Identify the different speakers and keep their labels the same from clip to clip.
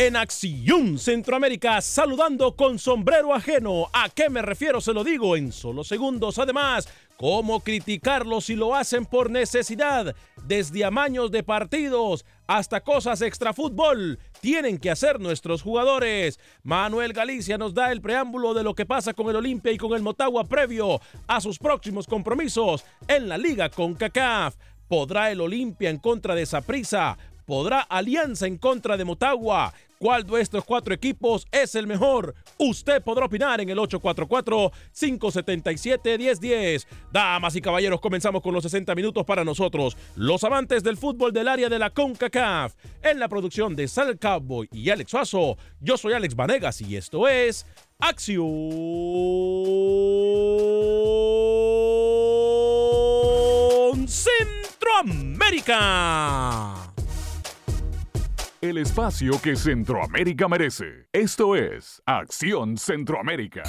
Speaker 1: En Acción Centroamérica, saludando con sombrero ajeno. ¿A qué me refiero? Se lo digo en solo segundos. Además, cómo criticarlos si lo hacen por necesidad. Desde amaños de partidos hasta cosas extrafútbol tienen que hacer nuestros jugadores. Manuel Galicia nos da el preámbulo de lo que pasa con el Olimpia y con el Motagua previo a sus próximos compromisos en la liga con CACAF. ¿Podrá el Olimpia en contra de Saprissa? ¿Podrá Alianza en contra de Motagua? ¿Cuál de estos cuatro equipos es el mejor? Usted podrá opinar en el 844-577-1010. Damas y caballeros, comenzamos con los 60 minutos para nosotros, los amantes del fútbol del área de la CONCACAF. En la producción de Sal Cowboy y Alex Suazo, yo soy Alex Vanegas y esto es Acción Centroamérica
Speaker 2: el espacio que Centroamérica merece. Esto es Acción Centroamérica.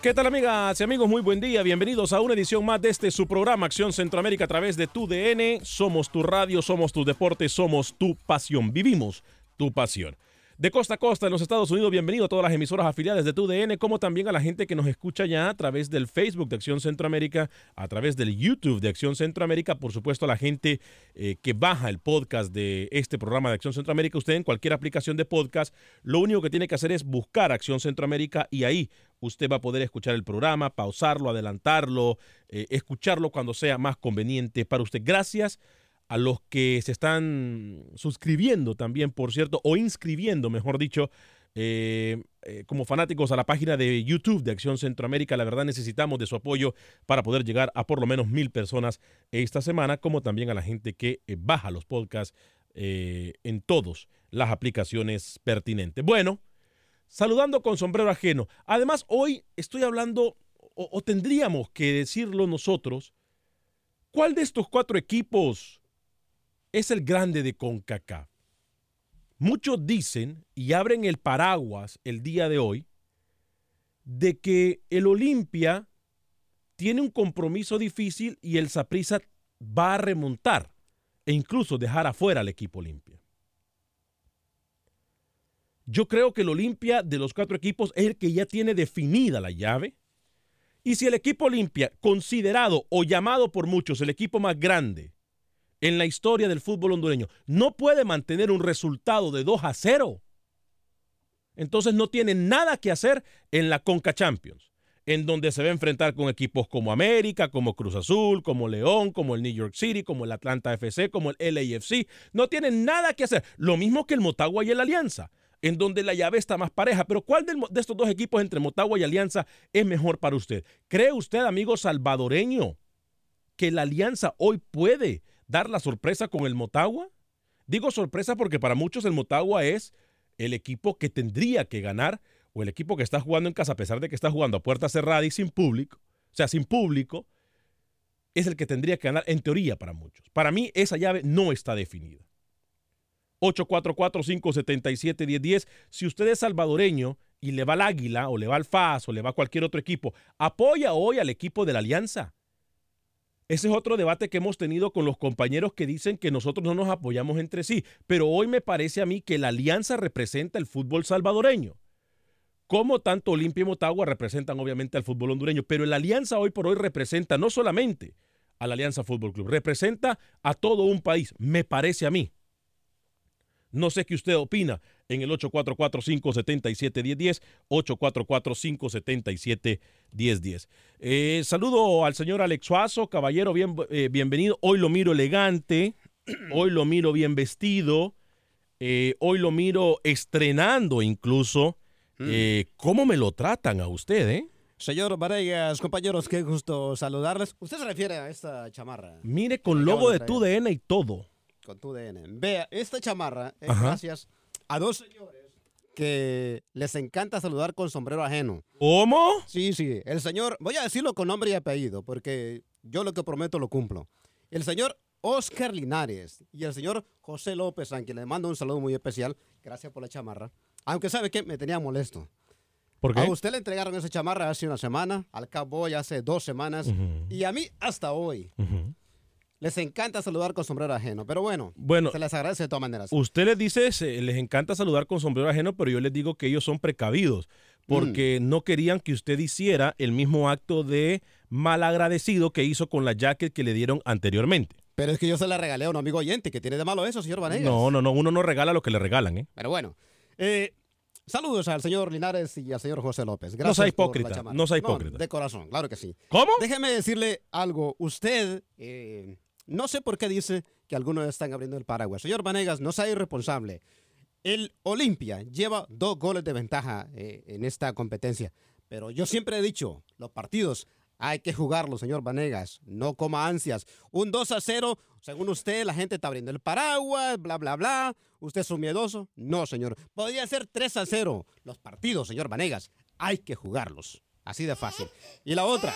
Speaker 1: ¿Qué tal amigas y amigos? Muy buen día. Bienvenidos a una edición más de este su programa Acción Centroamérica a través de tu DN. Somos tu radio, somos tu deporte, somos tu pasión. Vivimos tu pasión. De costa a costa en los Estados Unidos, bienvenido a todas las emisoras afiliadas de TUDN, como también a la gente que nos escucha ya a través del Facebook de Acción Centroamérica, a través del YouTube de Acción Centroamérica, por supuesto a la gente eh, que baja el podcast de este programa de Acción Centroamérica. Usted en cualquier aplicación de podcast, lo único que tiene que hacer es buscar Acción Centroamérica y ahí usted va a poder escuchar el programa, pausarlo, adelantarlo, eh, escucharlo cuando sea más conveniente para usted. Gracias a los que se están suscribiendo también, por cierto, o inscribiendo, mejor dicho, eh, eh, como fanáticos a la página de YouTube de Acción Centroamérica. La verdad necesitamos de su apoyo para poder llegar a por lo menos mil personas esta semana, como también a la gente que eh, baja los podcasts en todas las aplicaciones pertinentes. Bueno, saludando con sombrero ajeno. Además, hoy estoy hablando, o, o tendríamos que decirlo nosotros, ¿cuál de estos cuatro equipos es el grande de CONCACAF. Muchos dicen y abren el paraguas el día de hoy de que el Olimpia tiene un compromiso difícil y el Saprissa va a remontar e incluso dejar afuera al equipo Olimpia. Yo creo que el Olimpia de los cuatro equipos es el que ya tiene definida la llave. Y si el equipo Olimpia, considerado o llamado por muchos el equipo más grande, en la historia del fútbol hondureño. No puede mantener un resultado de 2 a 0. Entonces no tiene nada que hacer en la Conca Champions, en donde se va a enfrentar con equipos como América, como Cruz Azul, como León, como el New York City, como el Atlanta FC, como el LAFC. No tiene nada que hacer. Lo mismo que el Motagua y el Alianza, en donde la llave está más pareja. Pero ¿cuál de estos dos equipos entre Motagua y Alianza es mejor para usted? ¿Cree usted, amigo salvadoreño, que la Alianza hoy puede dar la sorpresa con el Motagua? Digo sorpresa porque para muchos el Motagua es el equipo que tendría que ganar o el equipo que está jugando en casa, a pesar de que está jugando a puerta cerrada y sin público, o sea, sin público, es el que tendría que ganar en teoría para muchos. Para mí esa llave no está definida. 844-577-1010. Si usted es salvadoreño y le va al Águila o le va al FAS o le va a cualquier otro equipo, apoya hoy al equipo de la Alianza. Ese es otro debate que hemos tenido con los compañeros que dicen que nosotros no nos apoyamos entre sí, pero hoy me parece a mí que la alianza representa el fútbol salvadoreño. Como tanto Olimpia y Motagua representan obviamente al fútbol hondureño, pero la alianza hoy por hoy representa no solamente a la Alianza Fútbol Club, representa a todo un país, me parece a mí. No sé qué usted opina en el 844-577-1010, 844-577-1010. Eh, saludo al señor Alex Suazo, caballero, bien, eh, bienvenido. Hoy lo miro elegante, hoy lo miro bien vestido, eh, hoy lo miro estrenando incluso. Eh, ¿Cómo me lo tratan a usted, eh?
Speaker 3: Señor Varegas, compañeros, qué gusto saludarles. ¿Usted se refiere a esta chamarra?
Speaker 1: Mire, con logo
Speaker 3: de
Speaker 1: de
Speaker 3: traer.
Speaker 1: tu DN y todo.
Speaker 3: Con tu DN. Vea, esta chamarra gracias a dos señores que les encanta saludar con sombrero ajeno.
Speaker 1: ¿Cómo?
Speaker 3: Sí, sí. El señor, voy a decirlo con nombre y apellido, porque yo lo que prometo lo cumplo. El señor Oscar Linares y el señor José López, a quien le mando un saludo muy especial. Gracias por la chamarra. Aunque sabe que me tenía molesto.
Speaker 1: ¿Por qué?
Speaker 3: A usted le entregaron esa chamarra hace una semana, al Cowboy hace dos semanas, y a mí hasta hoy.
Speaker 1: Ujú.
Speaker 3: Les encanta saludar con sombrero ajeno, pero bueno,
Speaker 1: Bueno,
Speaker 3: se les agradece de todas maneras.
Speaker 1: Usted les dice, se- les encanta saludar con sombrero ajeno, pero yo les digo que ellos son precavidos porque
Speaker 3: Mm.
Speaker 1: no querían que usted hiciera el mismo acto de malagradecido que hizo con la jacket que le dieron anteriormente.
Speaker 3: Pero es que yo se la regalé a un amigo oyente. que tiene de malo eso, señor Vanegas?
Speaker 1: No, no, no, uno no regala lo que le regalan, ¿eh?
Speaker 3: Pero bueno, eh, saludos al señor Linares y al señor José López. Gracias
Speaker 1: sea
Speaker 3: por la
Speaker 1: hipócrita, no sea hipócrita.
Speaker 3: de corazón, claro que sí.
Speaker 1: ¿Cómo?
Speaker 3: Déjeme decirle algo. Usted, eh, no sé por qué dice que algunos están abriendo el paraguas. Señor Vanegas, no sea irresponsable. El Olimpia lleva dos goles de ventaja eh, en esta competencia. Pero yo siempre he dicho, los partidos hay que jugarlos, señor Vanegas. No coma ansias. Un 2 a 0, según usted, la gente está abriendo el paraguas, bla, bla, bla. ¿Usted es un miedoso? No, señor. Podría ser 3 a 0. Los partidos, señor Vanegas, hay que jugarlos. Así de fácil. Y la otra.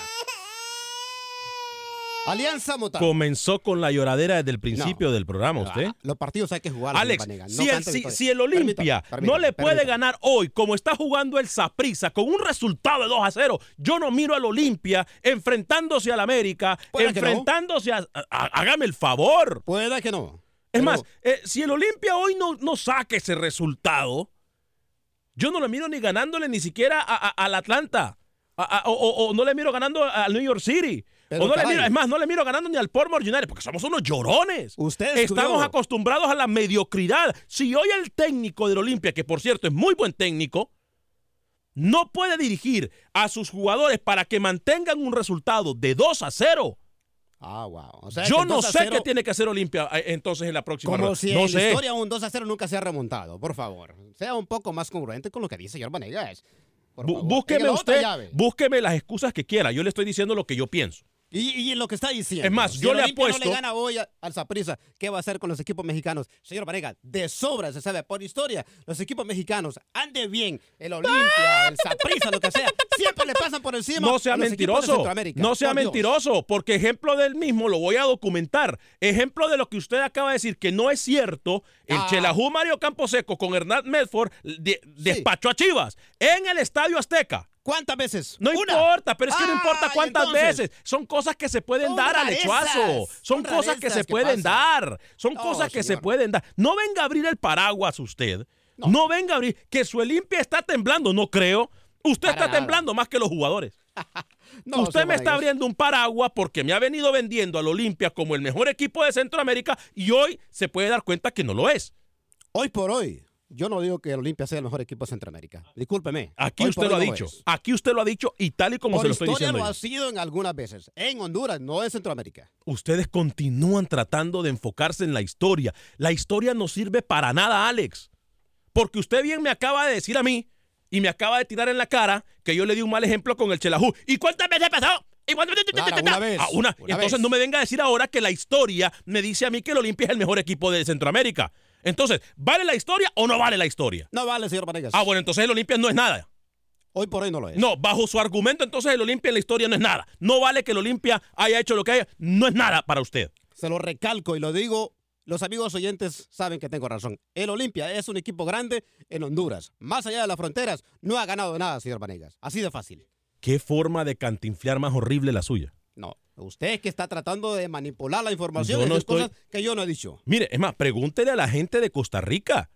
Speaker 3: Alianza Motagua.
Speaker 1: Comenzó con la lloradera desde el principio
Speaker 3: No.
Speaker 1: del programa usted.
Speaker 3: Ah, Los partidos hay que jugarlos.
Speaker 1: Alex, si, el,
Speaker 3: cante
Speaker 1: si-
Speaker 3: victoria.
Speaker 1: si el Olimpia
Speaker 3: Permítame,
Speaker 1: no
Speaker 3: permítame,
Speaker 1: le puede
Speaker 3: permítame.
Speaker 1: ganar hoy, como está jugando el Saprissa, con un resultado de 2 a 0, yo no miro al Olimpia enfrentándose al América,
Speaker 3: que no.
Speaker 1: enfrentándose a, Hágame el favor.
Speaker 3: Puede que no.
Speaker 1: Es
Speaker 3: Pero-
Speaker 1: más, eh, si el Olimpia hoy no, no saca ese resultado, yo no lo miro ni ganándole ni siquiera a- al Atlanta. A- a- o, o- o no le miro ganando al New York City.
Speaker 3: Pero,
Speaker 1: o no le
Speaker 3: caray.
Speaker 1: miro, es más, no le miro ganando ni al Portmore United, porque somos unos llorones.
Speaker 3: Usted descubrió-
Speaker 1: Estamos acostumbrados a la mediocridad. Si hoy el técnico del Olimpia, que por cierto es muy buen técnico, no puede dirigir a sus jugadores para que mantengan un resultado de 2 a 0,
Speaker 3: Ah, wow. O sea,
Speaker 1: yo no
Speaker 3: 2 a
Speaker 1: sé
Speaker 3: 0,
Speaker 1: qué tiene que hacer Olimpia eh, entonces en la próxima
Speaker 3: Como si
Speaker 1: no
Speaker 3: en la
Speaker 1: sé.
Speaker 3: historia un 2 a 0 nunca se ha remontado. Por favor. Sea un poco más congruente con lo que dice señor Vanegas.
Speaker 1: Búsqueme usted, búsqueme las excusas que quiera. Yo le estoy diciendo lo que yo pienso.
Speaker 3: Y, y en lo que está diciendo.
Speaker 1: Es más,
Speaker 3: si
Speaker 1: yo
Speaker 3: el
Speaker 1: le apuesto-
Speaker 3: no le gana hoy al Saprissa, ¿qué va a hacer con los equipos mexicanos? Señor Vanegas, de sobra se sabe por historia. Los equipos mexicanos, ande bien, el Olimpia, el Saprissa, lo que sea, siempre le pasan por encima.
Speaker 1: No sea
Speaker 3: a los de
Speaker 1: mentiroso.
Speaker 3: Centroamérica.
Speaker 1: No sea
Speaker 3: Por Dios.
Speaker 1: mentiroso, porque ejemplo del mismo lo voy a documentar. Ejemplo de lo que usted acaba de decir, que no es cierto. El
Speaker 3: Ah.
Speaker 1: Chelajú Mario Camposeco con Hernán Medford de- despachó a Chivas en el Estadio Azteca.
Speaker 3: ¿Cuántas veces?
Speaker 1: No
Speaker 3: Una.
Speaker 1: importa, pero es que no
Speaker 3: Ah,
Speaker 1: importa
Speaker 3: y
Speaker 1: cuántas
Speaker 3: entonces,
Speaker 1: veces. Son cosas que se pueden dar,
Speaker 3: rarezas,
Speaker 1: Suazo. Son cosas que se
Speaker 3: que
Speaker 1: pueden dar. Son cosas que se pueden dar. No venga a abrir el paraguas usted. No, venga a abrir. Que su Olimpia está temblando, no creo. Usted
Speaker 3: Para
Speaker 1: está
Speaker 3: nada.
Speaker 1: temblando más que los jugadores.
Speaker 3: No,
Speaker 1: Usted me está abriendo un paraguas porque me ha venido vendiendo al Olimpia como el mejor equipo de Centroamérica y hoy se puede dar cuenta que no lo es.
Speaker 3: Hoy por hoy, yo no digo que el Olimpia sea el mejor equipo de Centroamérica. Discúlpeme.
Speaker 1: Aquí usted lo ha dicho.
Speaker 3: es.
Speaker 1: Aquí usted lo ha dicho y tal y como
Speaker 3: Por
Speaker 1: se lo estoy
Speaker 3: historia
Speaker 1: diciendo.
Speaker 3: lo
Speaker 1: yo.
Speaker 3: ha sido en algunas veces. En Honduras, no en Centroamérica.
Speaker 1: Ustedes continúan tratando de enfocarse en la historia. La historia no sirve para nada, Alex. Porque usted bien me acaba de decir a mí y me acaba de tirar en la cara que yo le di un mal ejemplo con el Chelajú. ¿Y cuántas veces pasó? ¿Y cuántas veces?
Speaker 3: Claro, una vez.
Speaker 1: Ah, una.
Speaker 3: Una
Speaker 1: Entonces
Speaker 3: vez.
Speaker 1: no me venga a decir ahora que la historia me dice a mí que el Olimpia es el mejor equipo de Centroamérica. Entonces, ¿vale la historia o no vale la historia?
Speaker 3: No vale, señor Vanegas.
Speaker 1: Ah, bueno, entonces el Olimpia no es nada.
Speaker 3: Hoy por hoy no lo es.
Speaker 1: No, bajo su argumento, entonces el Olimpia en la historia no es nada. No vale que el Olimpia haya hecho lo que haya. No es nada para usted.
Speaker 3: Se lo recalco y lo digo. Los amigos oyentes saben que tengo razón. El Olimpia es un equipo grande en Honduras. Más allá de las fronteras, no ha ganado nada, señor Vanegas. Así de fácil.
Speaker 1: Qué forma de cantinflear más horrible la suya.
Speaker 3: No, usted que está tratando de manipular la información
Speaker 1: Yo no estoy-
Speaker 3: cosas que yo no he dicho.
Speaker 1: Mire, es más, pregúntele a la gente de Costa Rica.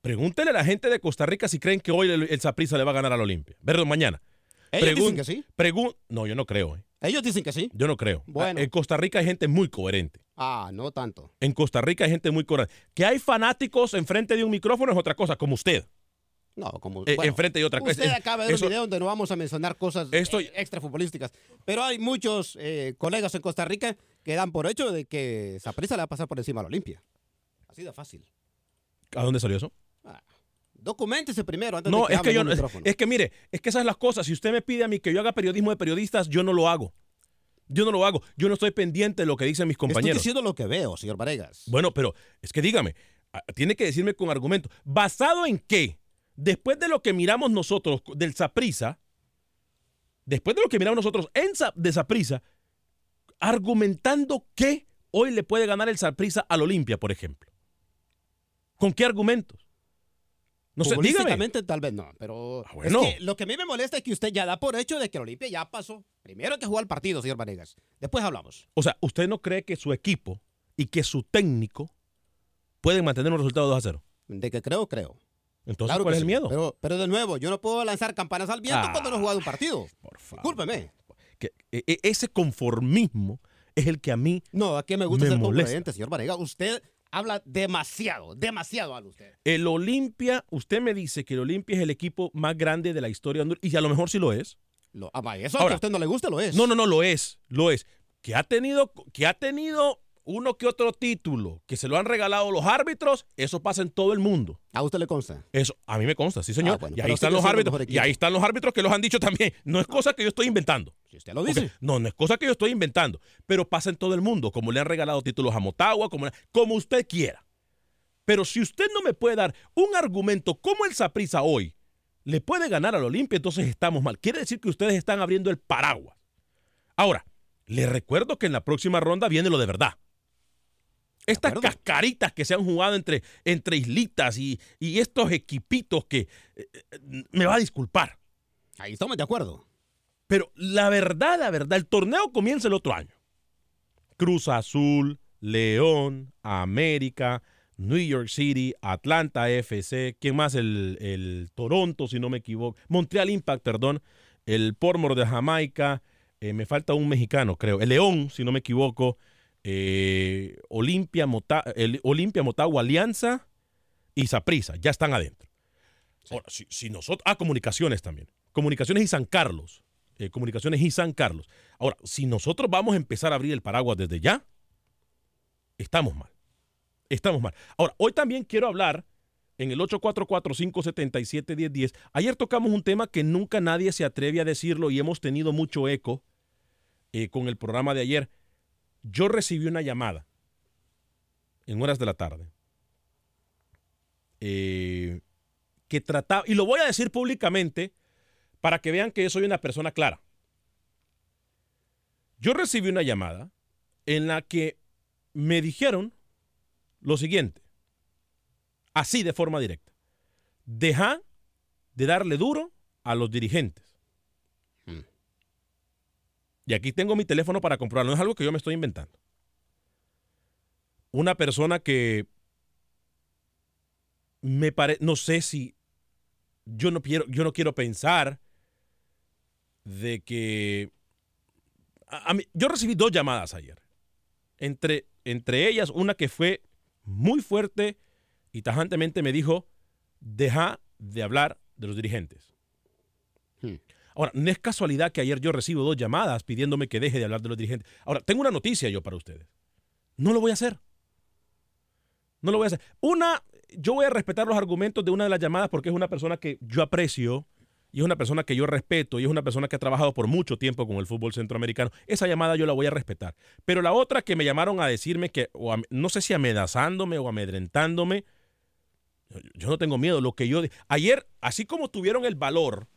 Speaker 1: Pregúntele a la gente de Costa Rica si creen que hoy el, Saprissa le va a ganar al Olimpia. Perdón, mañana.
Speaker 3: Ellos
Speaker 1: Pregun-
Speaker 3: dicen que sí.
Speaker 1: pregun- no, yo no creo. eh.
Speaker 3: Ellos dicen que sí.
Speaker 1: Yo no creo.
Speaker 3: Bueno.
Speaker 1: En Costa Rica hay gente muy coherente.
Speaker 3: Ah, no tanto.
Speaker 1: En Costa Rica hay gente muy coherente. Que hay fanáticos enfrente de un micrófono es otra cosa, como usted.
Speaker 3: No, como
Speaker 1: Eh,
Speaker 3: bueno,
Speaker 1: enfrente de otra cosa.
Speaker 3: Usted
Speaker 1: Es-
Speaker 3: acaba de ver
Speaker 1: eso-
Speaker 3: un video donde no vamos a mencionar cosas
Speaker 1: Esto-
Speaker 3: eh, extrafutbolísticas. Pero hay muchos eh, colegas en Costa Rica que dan por hecho de que Saprissa le va a pasar por encima a la Olimpia. Así de fácil.
Speaker 1: ¿A dónde salió eso?
Speaker 3: Documentese primero antes
Speaker 1: No,
Speaker 3: de que
Speaker 1: es que yo es, es que mire, es que esas son las cosas. Si usted me pide a mí que yo haga periodismo de periodistas, yo no lo hago. Yo no lo hago. Yo no estoy pendiente de lo que dicen mis
Speaker 3: Estoy
Speaker 1: compañeros.
Speaker 3: diciendo lo que veo, señor Varegas.
Speaker 1: Bueno, pero es que dígame, ah, tiene que decirme con argumento. ¿Basado en qué? Después de lo que miramos nosotros del Saprisa, después de lo que miramos nosotros en Sa- de Saprisa, argumentando que hoy le puede ganar el Saprisa al Olimpia, por ejemplo. ¿Con qué argumentos? No sé, dígame.
Speaker 3: Tal vez no, pero
Speaker 1: Ah, bueno.
Speaker 3: es que lo que a mí me molesta es que usted ya da por hecho de que el Olimpia ya pasó. Primero hay que jugar el partido, señor Varegas. Después hablamos.
Speaker 1: O sea, ¿usted no cree que su equipo y que su técnico pueden mantener un resultado 2 a 0?
Speaker 3: De que creo, creo.
Speaker 1: Entonces,
Speaker 3: Claro
Speaker 1: ¿cuál es el miedo?
Speaker 3: Pero, pero de nuevo, yo no puedo lanzar campanas al viento
Speaker 1: Ah,
Speaker 3: cuando no he jugado un partido.
Speaker 1: Por favor.
Speaker 3: Discúlpeme.
Speaker 1: Que, e- e- ese conformismo es el que a mí
Speaker 3: No, aquí me gusta
Speaker 1: Me
Speaker 3: ser congruente, señor Varega. Usted habla demasiado, demasiado habla usted.
Speaker 1: El Olimpia, usted me dice que el Olimpia es el equipo más grande de la historia de Honduras, y a lo mejor sí lo es.
Speaker 3: Lo, ah, eso
Speaker 1: Ahora-
Speaker 3: que a usted no le guste lo es.
Speaker 1: No, no, no, lo es, lo es. Que ha tenido, que ha tenido uno que otro título, que se lo han regalado los árbitros, eso pasa en todo el mundo.
Speaker 3: A usted le consta.
Speaker 1: Eso a mí me consta, sí señor.
Speaker 3: Ah, bueno,
Speaker 1: y ahí están los árbitros, y ahí están los árbitros que los han dicho también. No es cosa que yo estoy inventando.
Speaker 3: Si usted lo dice.
Speaker 1: No, no es cosa que yo estoy inventando, pero pasa en todo el mundo, como le han regalado títulos a Motagua, como, como usted quiera. Pero si usted no me puede dar un argumento como el Saprisa hoy le puede ganar al Olimpia, entonces estamos mal. Quiere decir que ustedes están abriendo el paraguas. Ahora, les recuerdo que en la próxima ronda viene lo de verdad. Estas cascaritas que se han jugado entre, entre islitas y, y estos equipitos que eh, eh, me va a disculpar.
Speaker 3: Ahí estamos de acuerdo.
Speaker 1: Pero la verdad, la verdad, el torneo comienza el otro año. Cruz Azul, León, América, New York City, Atlanta FC, ¿quién más? El, el Toronto, si no me equivoco. Montreal Impact, perdón. El Pormor de Jamaica. eh, me falta un mexicano, creo. El León, si no me equivoco. Eh, Olimpia, Mota, el Olimpia, Motagua, Alianza y Saprissa. Ya están adentro. Ahora, si, si nosotros. Ah, comunicaciones también. Comunicaciones y San Carlos. eh, comunicaciones y San Carlos. Ahora, si nosotros vamos a empezar a abrir el paraguas desde ya, estamos mal. Estamos mal. Ahora, hoy también quiero hablar en el 844-577-1010. Ayer tocamos un tema que nunca nadie se atreve a decirlo y hemos tenido mucho eco eh, con el programa de ayer. Yo recibí una llamada en horas de la tarde eh, que trataba, y lo voy a decir públicamente para que vean que yo soy una persona clara. Yo recibí una llamada en la que me dijeron lo siguiente, así de forma directa, deja de darle duro a los dirigentes. Y aquí tengo mi teléfono para comprobarlo, no es algo que yo me estoy inventando. Una persona que me parece, no sé si yo no quiero, yo no quiero pensar de que a mí- yo recibí dos llamadas ayer. Entre, entre ellas, una que fue muy fuerte y tajantemente me dijo, deja de hablar de los dirigentes. Ahora, no es casualidad que ayer yo recibo dos llamadas pidiéndome que deje de hablar de los dirigentes. Ahora, tengo una noticia yo para ustedes. No lo voy a hacer. No lo voy a hacer. Una, yo voy a respetar los argumentos de una de las llamadas porque es una persona que yo aprecio y es una persona que yo respeto y es una persona que ha trabajado por mucho tiempo con el fútbol centroamericano. Esa llamada yo la voy a respetar. Pero la otra que me llamaron a decirme que, o no sé si amenazándome o amedrentándome, yo- yo no tengo miedo. Lo que yo. Ayer, así como tuvieron el valor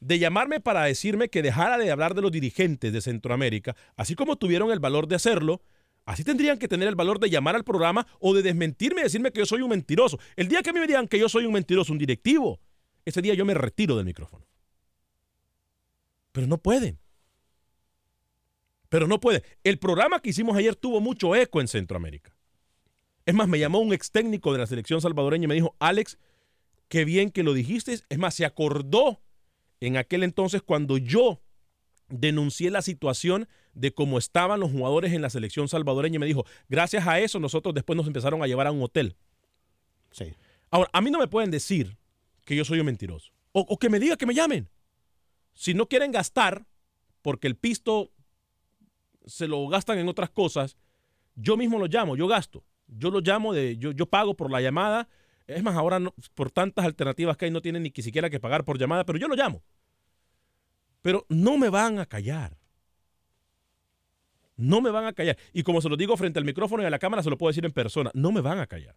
Speaker 1: de llamarme para decirme que dejara de hablar de los dirigentes de Centroamérica, así como tuvieron el valor de hacerlo, así tendrían que tener el valor de llamar al programa o de desmentirme y decirme que yo soy un mentiroso. El día que a mí me digan que yo soy un mentiroso, un directivo, ese día yo me retiro del micrófono. Pero no pueden. Pero no pueden. El programa que hicimos ayer tuvo mucho eco en Centroamérica. Es más, me llamó un ex técnico de la selección salvadoreña y me dijo, Alex, qué bien que lo dijiste. Es más, se acordó en aquel entonces cuando yo denuncié la situación de cómo estaban los jugadores en la selección salvadoreña y me dijo, gracias a eso nosotros después nos empezaron a llevar a un hotel.
Speaker 3: Sí.
Speaker 1: Ahora, a mí no me pueden decir que yo soy un mentiroso. O, o que me diga que me llamen. Si no quieren gastar, porque el pisto se lo gastan en otras cosas, yo mismo lo llamo, yo gasto. Yo lo llamo, de, yo, yo pago por la llamada. Es más, ahora por tantas alternativas que hay no tienen ni siquiera que pagar por llamada, pero yo lo llamo. Pero no me van a callar. No me van a callar. Y como se lo digo frente al micrófono y a la cámara, se lo puedo decir en persona. No me van a callar.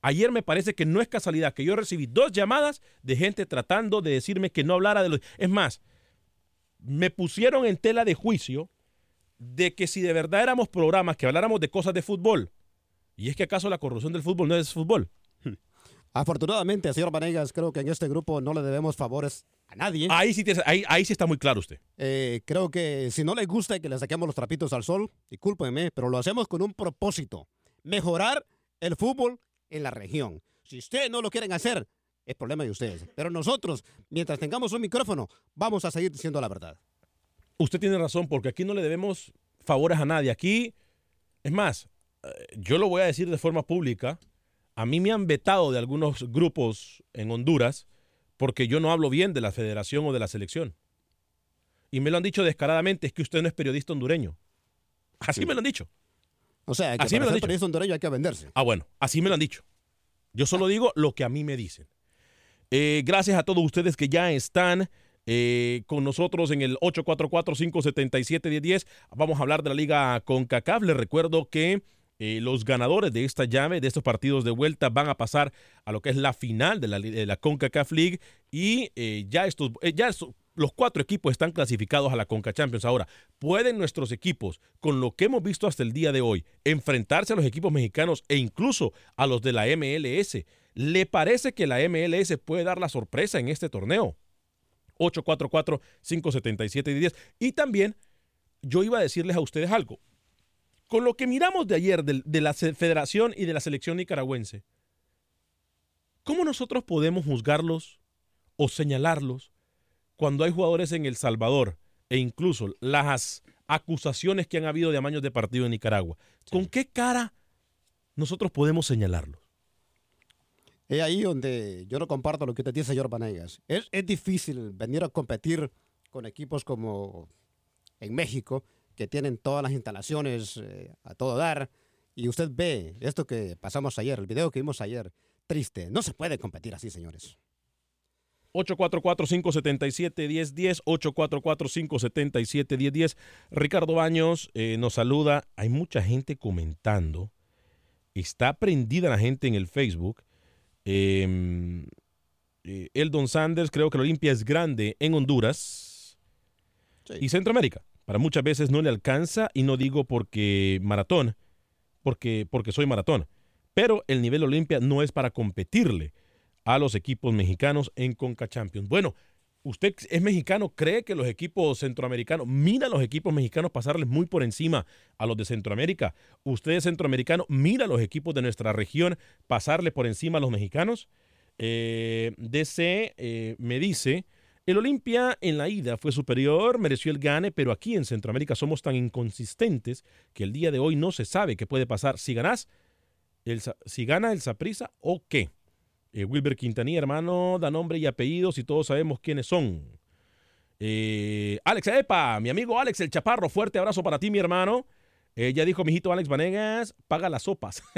Speaker 1: Ayer me parece que no es casualidad que yo recibí dos llamadas de gente tratando de decirme que no hablara de los... Es más, me pusieron en tela de juicio de que si de verdad éramos programas que habláramos de cosas de fútbol, y es que acaso la corrupción del fútbol no es fútbol.
Speaker 3: Afortunadamente, señor Vanegas, creo que en este grupo no le debemos favores a nadie.
Speaker 1: Ahí sí, ahí, ahí sí está muy claro usted.
Speaker 3: Eh, creo que si no le gusta que le saquemos los trapitos al sol, discúlpeme, pero lo hacemos con un propósito, mejorar el fútbol en la región. Si ustedes no lo quieren hacer, es problema de ustedes. Pero nosotros, mientras tengamos un micrófono, vamos a seguir diciendo la verdad.
Speaker 1: Usted tiene razón, porque aquí no le debemos favores a nadie. Aquí, es más, yo lo voy a decir de forma pública. A mí me han vetado de algunos grupos en Honduras porque yo no hablo bien de la federación o de la selección. Y me lo han dicho descaradamente, es que usted no es periodista hondureño. Así sí. me lo han dicho.
Speaker 3: O sea, que
Speaker 1: así
Speaker 3: para
Speaker 1: me lo han dicho.
Speaker 3: periodista hondureño hay que venderse.
Speaker 1: Ah, bueno, así me lo han dicho. Yo solo digo lo que a mí me dicen. Eh, gracias a todos ustedes que ya están eh, con nosotros en el 844-577-1010. Vamos a hablar de la liga CONCACAF. Les recuerdo que eh, los ganadores de esta llave, de estos partidos de vuelta, van a pasar a lo que es la final de la, de CONCACAF League y eh, ya estos, ya estos, los cuatro equipos están clasificados a la Conca Champions. Ahora, ¿pueden nuestros equipos, con lo que hemos visto hasta el día de hoy, enfrentarse a los equipos mexicanos e incluso a los de la MLS? ¿Le parece que la MLS puede dar la sorpresa en este torneo? 844-577-10. Y también yo iba a decirles a ustedes algo. Con lo que miramos de ayer de, de, la federación y de la selección nicaragüense, ¿cómo nosotros podemos juzgarlos o señalarlos cuando hay jugadores en El Salvador e incluso las acusaciones que han habido de amaños de partido en Nicaragua? ¿Con qué cara nosotros podemos señalarlos?
Speaker 3: Es ahí donde yo no comparto lo que usted dice, señor Vanegas. Es, es difícil venir a competir con equipos como en México, que tienen todas las instalaciones eh, a todo dar, y usted ve esto que pasamos ayer, el video que vimos ayer, triste. No se puede competir así, señores.
Speaker 1: 844-577-1010, 844-577-1010. Ricardo Baños eh, nos saluda. Hay mucha gente comentando. Está prendida la gente en el Facebook. Eh, eh, Eldon Sanders, creo que la Olimpia es grande en Honduras sí. y Centroamérica. Para muchas veces no le alcanza y no digo porque maratón, porque, porque soy maratón. Pero el nivel Olimpia no es para competirle a los equipos mexicanos en Conca Champions. Bueno, usted es mexicano, cree que los equipos centroamericanos, mira a los equipos mexicanos pasarles muy por encima a los de Centroamérica. Usted es centroamericano, mira a los equipos de nuestra región pasarle por encima a los mexicanos. Eh, DC eh, me dice, el Olimpia en la ida fue superior, mereció el gane, pero aquí en Centroamérica somos tan inconsistentes que el día de hoy no se sabe qué puede pasar. Si ganas, el, si gana el Saprisa o qué. Eh, Wilber Quintanilla, hermano, da nombre y apellidos y todos sabemos quiénes son. Eh, Alex Epa, mi amigo Alex el Chaparro, fuerte abrazo para ti, mi hermano. Eh, ya dijo mi hijito Alex Vanegas, paga las sopas.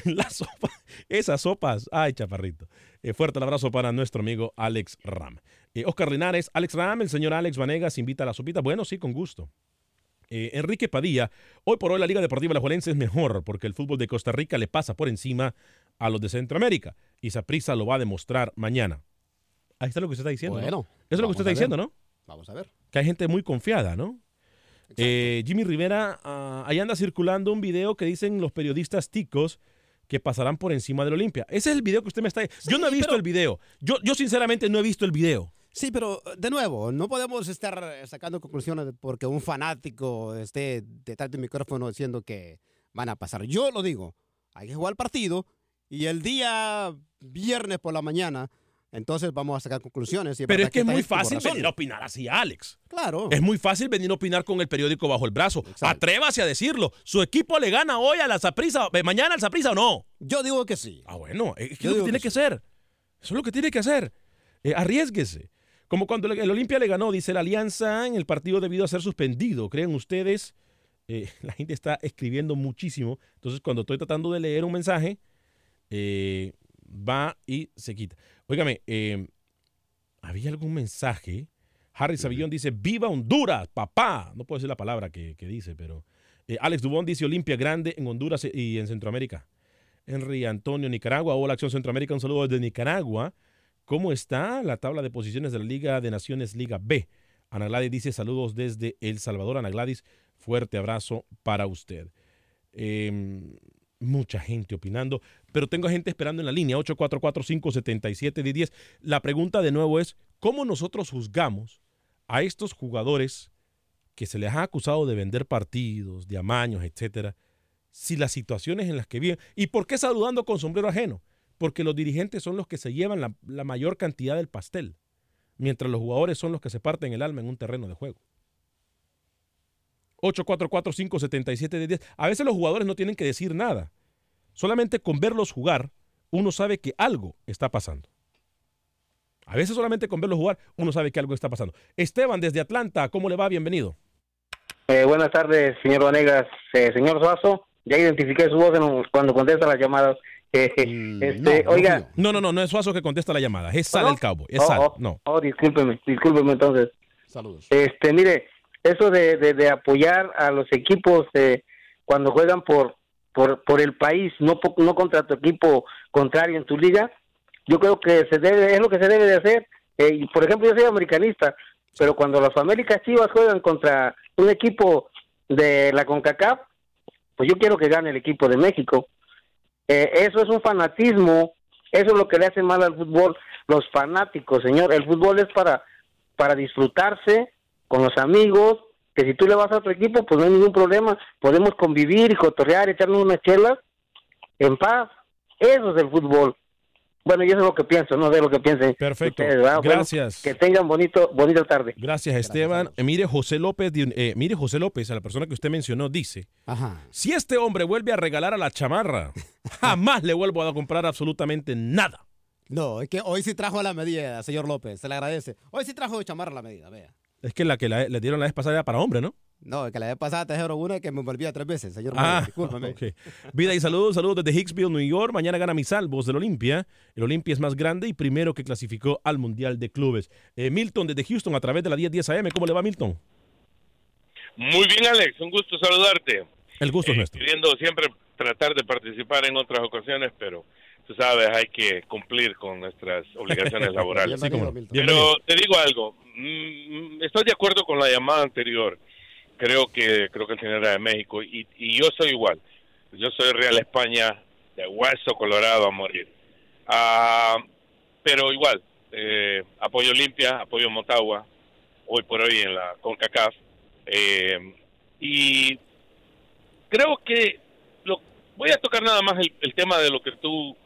Speaker 1: las sopas, esas sopas. Ay, chaparrito. Eh, fuerte el abrazo para nuestro amigo Alex Ram. Oscar Linares, Alex Ram, el señor Alex Vanegas invita a la sopita. Bueno, sí, con gusto. Eh, Enrique Padilla, hoy por hoy la Liga Deportiva Alajuelense es mejor porque el fútbol de Costa Rica le pasa por encima a los de Centroamérica. Y Saprissa lo va a demostrar mañana. Ahí está lo que usted está diciendo.
Speaker 3: Bueno,
Speaker 1: ¿no? Eso es lo que usted está diciendo, ¿no?
Speaker 3: Vamos a ver.
Speaker 1: Que hay gente muy confiada, ¿no? Eh, Jimmy Rivera, ah, ahí anda circulando un video que dicen los periodistas ticos que pasarán por encima del Olimpia. Ese es el video que usted me está... yo no he visto
Speaker 3: pero-
Speaker 1: el video. Yo, yo sinceramente no he visto el video.
Speaker 3: Sí, pero de nuevo, no podemos estar sacando conclusiones porque un fanático esté detrás del micrófono diciendo que van a pasar. Yo lo digo, hay que jugar el partido y el día viernes por la mañana, entonces vamos a sacar conclusiones. y
Speaker 1: Pero es que es muy fácil venir a opinar así, Alex.
Speaker 3: Claro.
Speaker 1: Es muy fácil venir a opinar con el periódico bajo el brazo.
Speaker 3: Exacto.
Speaker 1: Atrévase a decirlo. ¿Su equipo le gana hoy a la Saprisa, mañana al Saprisa o no?
Speaker 3: Yo digo que sí.
Speaker 1: Ah, bueno, es que
Speaker 3: Yo
Speaker 1: es lo que tiene
Speaker 3: que sí.
Speaker 1: hacer. Eso es lo que tiene que hacer. Eh, arriesguese. Como cuando el Olimpia le ganó, dice la Alianza, en el partido debido a ser suspendido. ¿Creen ustedes? Eh, la gente está escribiendo muchísimo. Entonces, cuando estoy tratando de leer un mensaje, eh, va y se quita. Óigame, eh, ¿había algún mensaje? Harry Savillón dice, ¡Viva Honduras, papá! No puedo decir la palabra que, que dice, pero... eh, Alex Dubón dice, Olimpia grande en Honduras y en Centroamérica. Henry Antonio, Nicaragua. Hola, Acción Centroamérica. Un saludo desde Nicaragua. ¿Cómo está la tabla de posiciones de la Liga de Naciones, Liga B? Ana Gladys dice saludos desde El Salvador. Ana Gladys, fuerte abrazo para usted. Eh, mucha gente opinando, pero tengo gente esperando en la línea 844-577-1010. La pregunta de nuevo es, ¿cómo nosotros juzgamos a estos jugadores que se les ha acusado de vender partidos, de amaños, etcétera, si las situaciones en las que viven. ¿Y por qué saludando con sombrero ajeno? Porque los dirigentes son los que se llevan la, la mayor cantidad del pastel, mientras los jugadores son los que se parten el alma en un terreno de juego. 844-577-10. A veces los jugadores no tienen que decir nada. Solamente con verlos jugar, uno sabe que algo está pasando. A veces solamente con verlos jugar, uno sabe que algo está pasando. Esteban, desde Atlanta, ¿cómo le va? Bienvenido.
Speaker 4: Eh, buenas tardes, señor Vanegas. Eh, señor Suazo, ya identifiqué su voz en- cuando contesta las llamadas. Eh,
Speaker 3: Mm,
Speaker 4: este,
Speaker 3: no,
Speaker 4: oiga,
Speaker 3: no,
Speaker 1: No, no, no, no es Suazo que contesta la llamada. Es Sal
Speaker 4: ¿no?
Speaker 1: el Cowboy. Es
Speaker 4: Oh,
Speaker 1: Sal.
Speaker 4: oh,
Speaker 1: No.
Speaker 4: Oh, discúlpeme, discúlpeme entonces.
Speaker 3: Saludos.
Speaker 4: Este, mire, eso de, de, apoyar a los equipos eh, cuando juegan por, por por el país, no no contra tu equipo contrario en tu liga, yo creo que se debe es lo que se debe de hacer. Eh, por ejemplo, yo soy americanista, pero cuando las Américas Chivas juegan contra un equipo de la CONCACAF, pues yo quiero que gane el equipo de México. Eh, eso es un fanatismo, eso es lo que le hace mal al fútbol, los fanáticos, señor. El fútbol es para para disfrutarse con los amigos, que si tú le vas a otro equipo, pues no hay ningún problema, podemos convivir y cotorrear, echarnos unas chelas en paz. Eso es el fútbol. Bueno, yo eso es lo que pienso, no sé lo que piensen
Speaker 1: Perfecto.
Speaker 4: ustedes, ¿verdad? Bueno,
Speaker 1: Gracias.
Speaker 4: que tengan bonito bonita tarde.
Speaker 1: Gracias, Esteban. Eh, mire, José López, eh, mire, José López, a la persona que usted mencionó, dice:
Speaker 3: Ajá.
Speaker 1: Si este hombre vuelve a regalar a la chamarra, jamás le vuelvo a comprar absolutamente nada.
Speaker 3: No, es que hoy sí trajo a la medida, señor López. Se le agradece. Hoy sí trajo chamarra a la medida, vea.
Speaker 1: Es que la que la- le dieron la vez pasada era para hombre, ¿no?
Speaker 3: No, es que la vez pasada trajeron una que me envolvía tres veces, señor
Speaker 1: Ah,
Speaker 3: López. Discúlpame.
Speaker 1: ok. Vida y saludos, saludos desde Hicksville, New York. Mañana gana mis salvos del Olimpia. El Olimpia es más grande y primero que clasificó al Mundial de Clubes. Eh, Milton desde Houston a través de la 1010 AM. ¿Cómo le va, Milton?
Speaker 5: Muy bien, Alex, un gusto saludarte.
Speaker 1: El gusto es
Speaker 5: Eh,
Speaker 1: nuestro.
Speaker 5: Queriendo siempre tratar de participar en otras ocasiones, pero tú sabes, hay que cumplir con nuestras obligaciones laborales.
Speaker 1: Sí.
Speaker 5: Pero te digo algo, mm, estoy de acuerdo con la llamada anterior. Creo que creo que el señor era de México y, y yo soy igual. Yo soy Real España de hueso colorado a morir. Ah, pero igual, eh, apoyo Olimpia, apoyo Motagua, hoy por hoy en la CONCACAF. Eh, y creo que lo, voy a tocar nada más el, el tema de lo que tú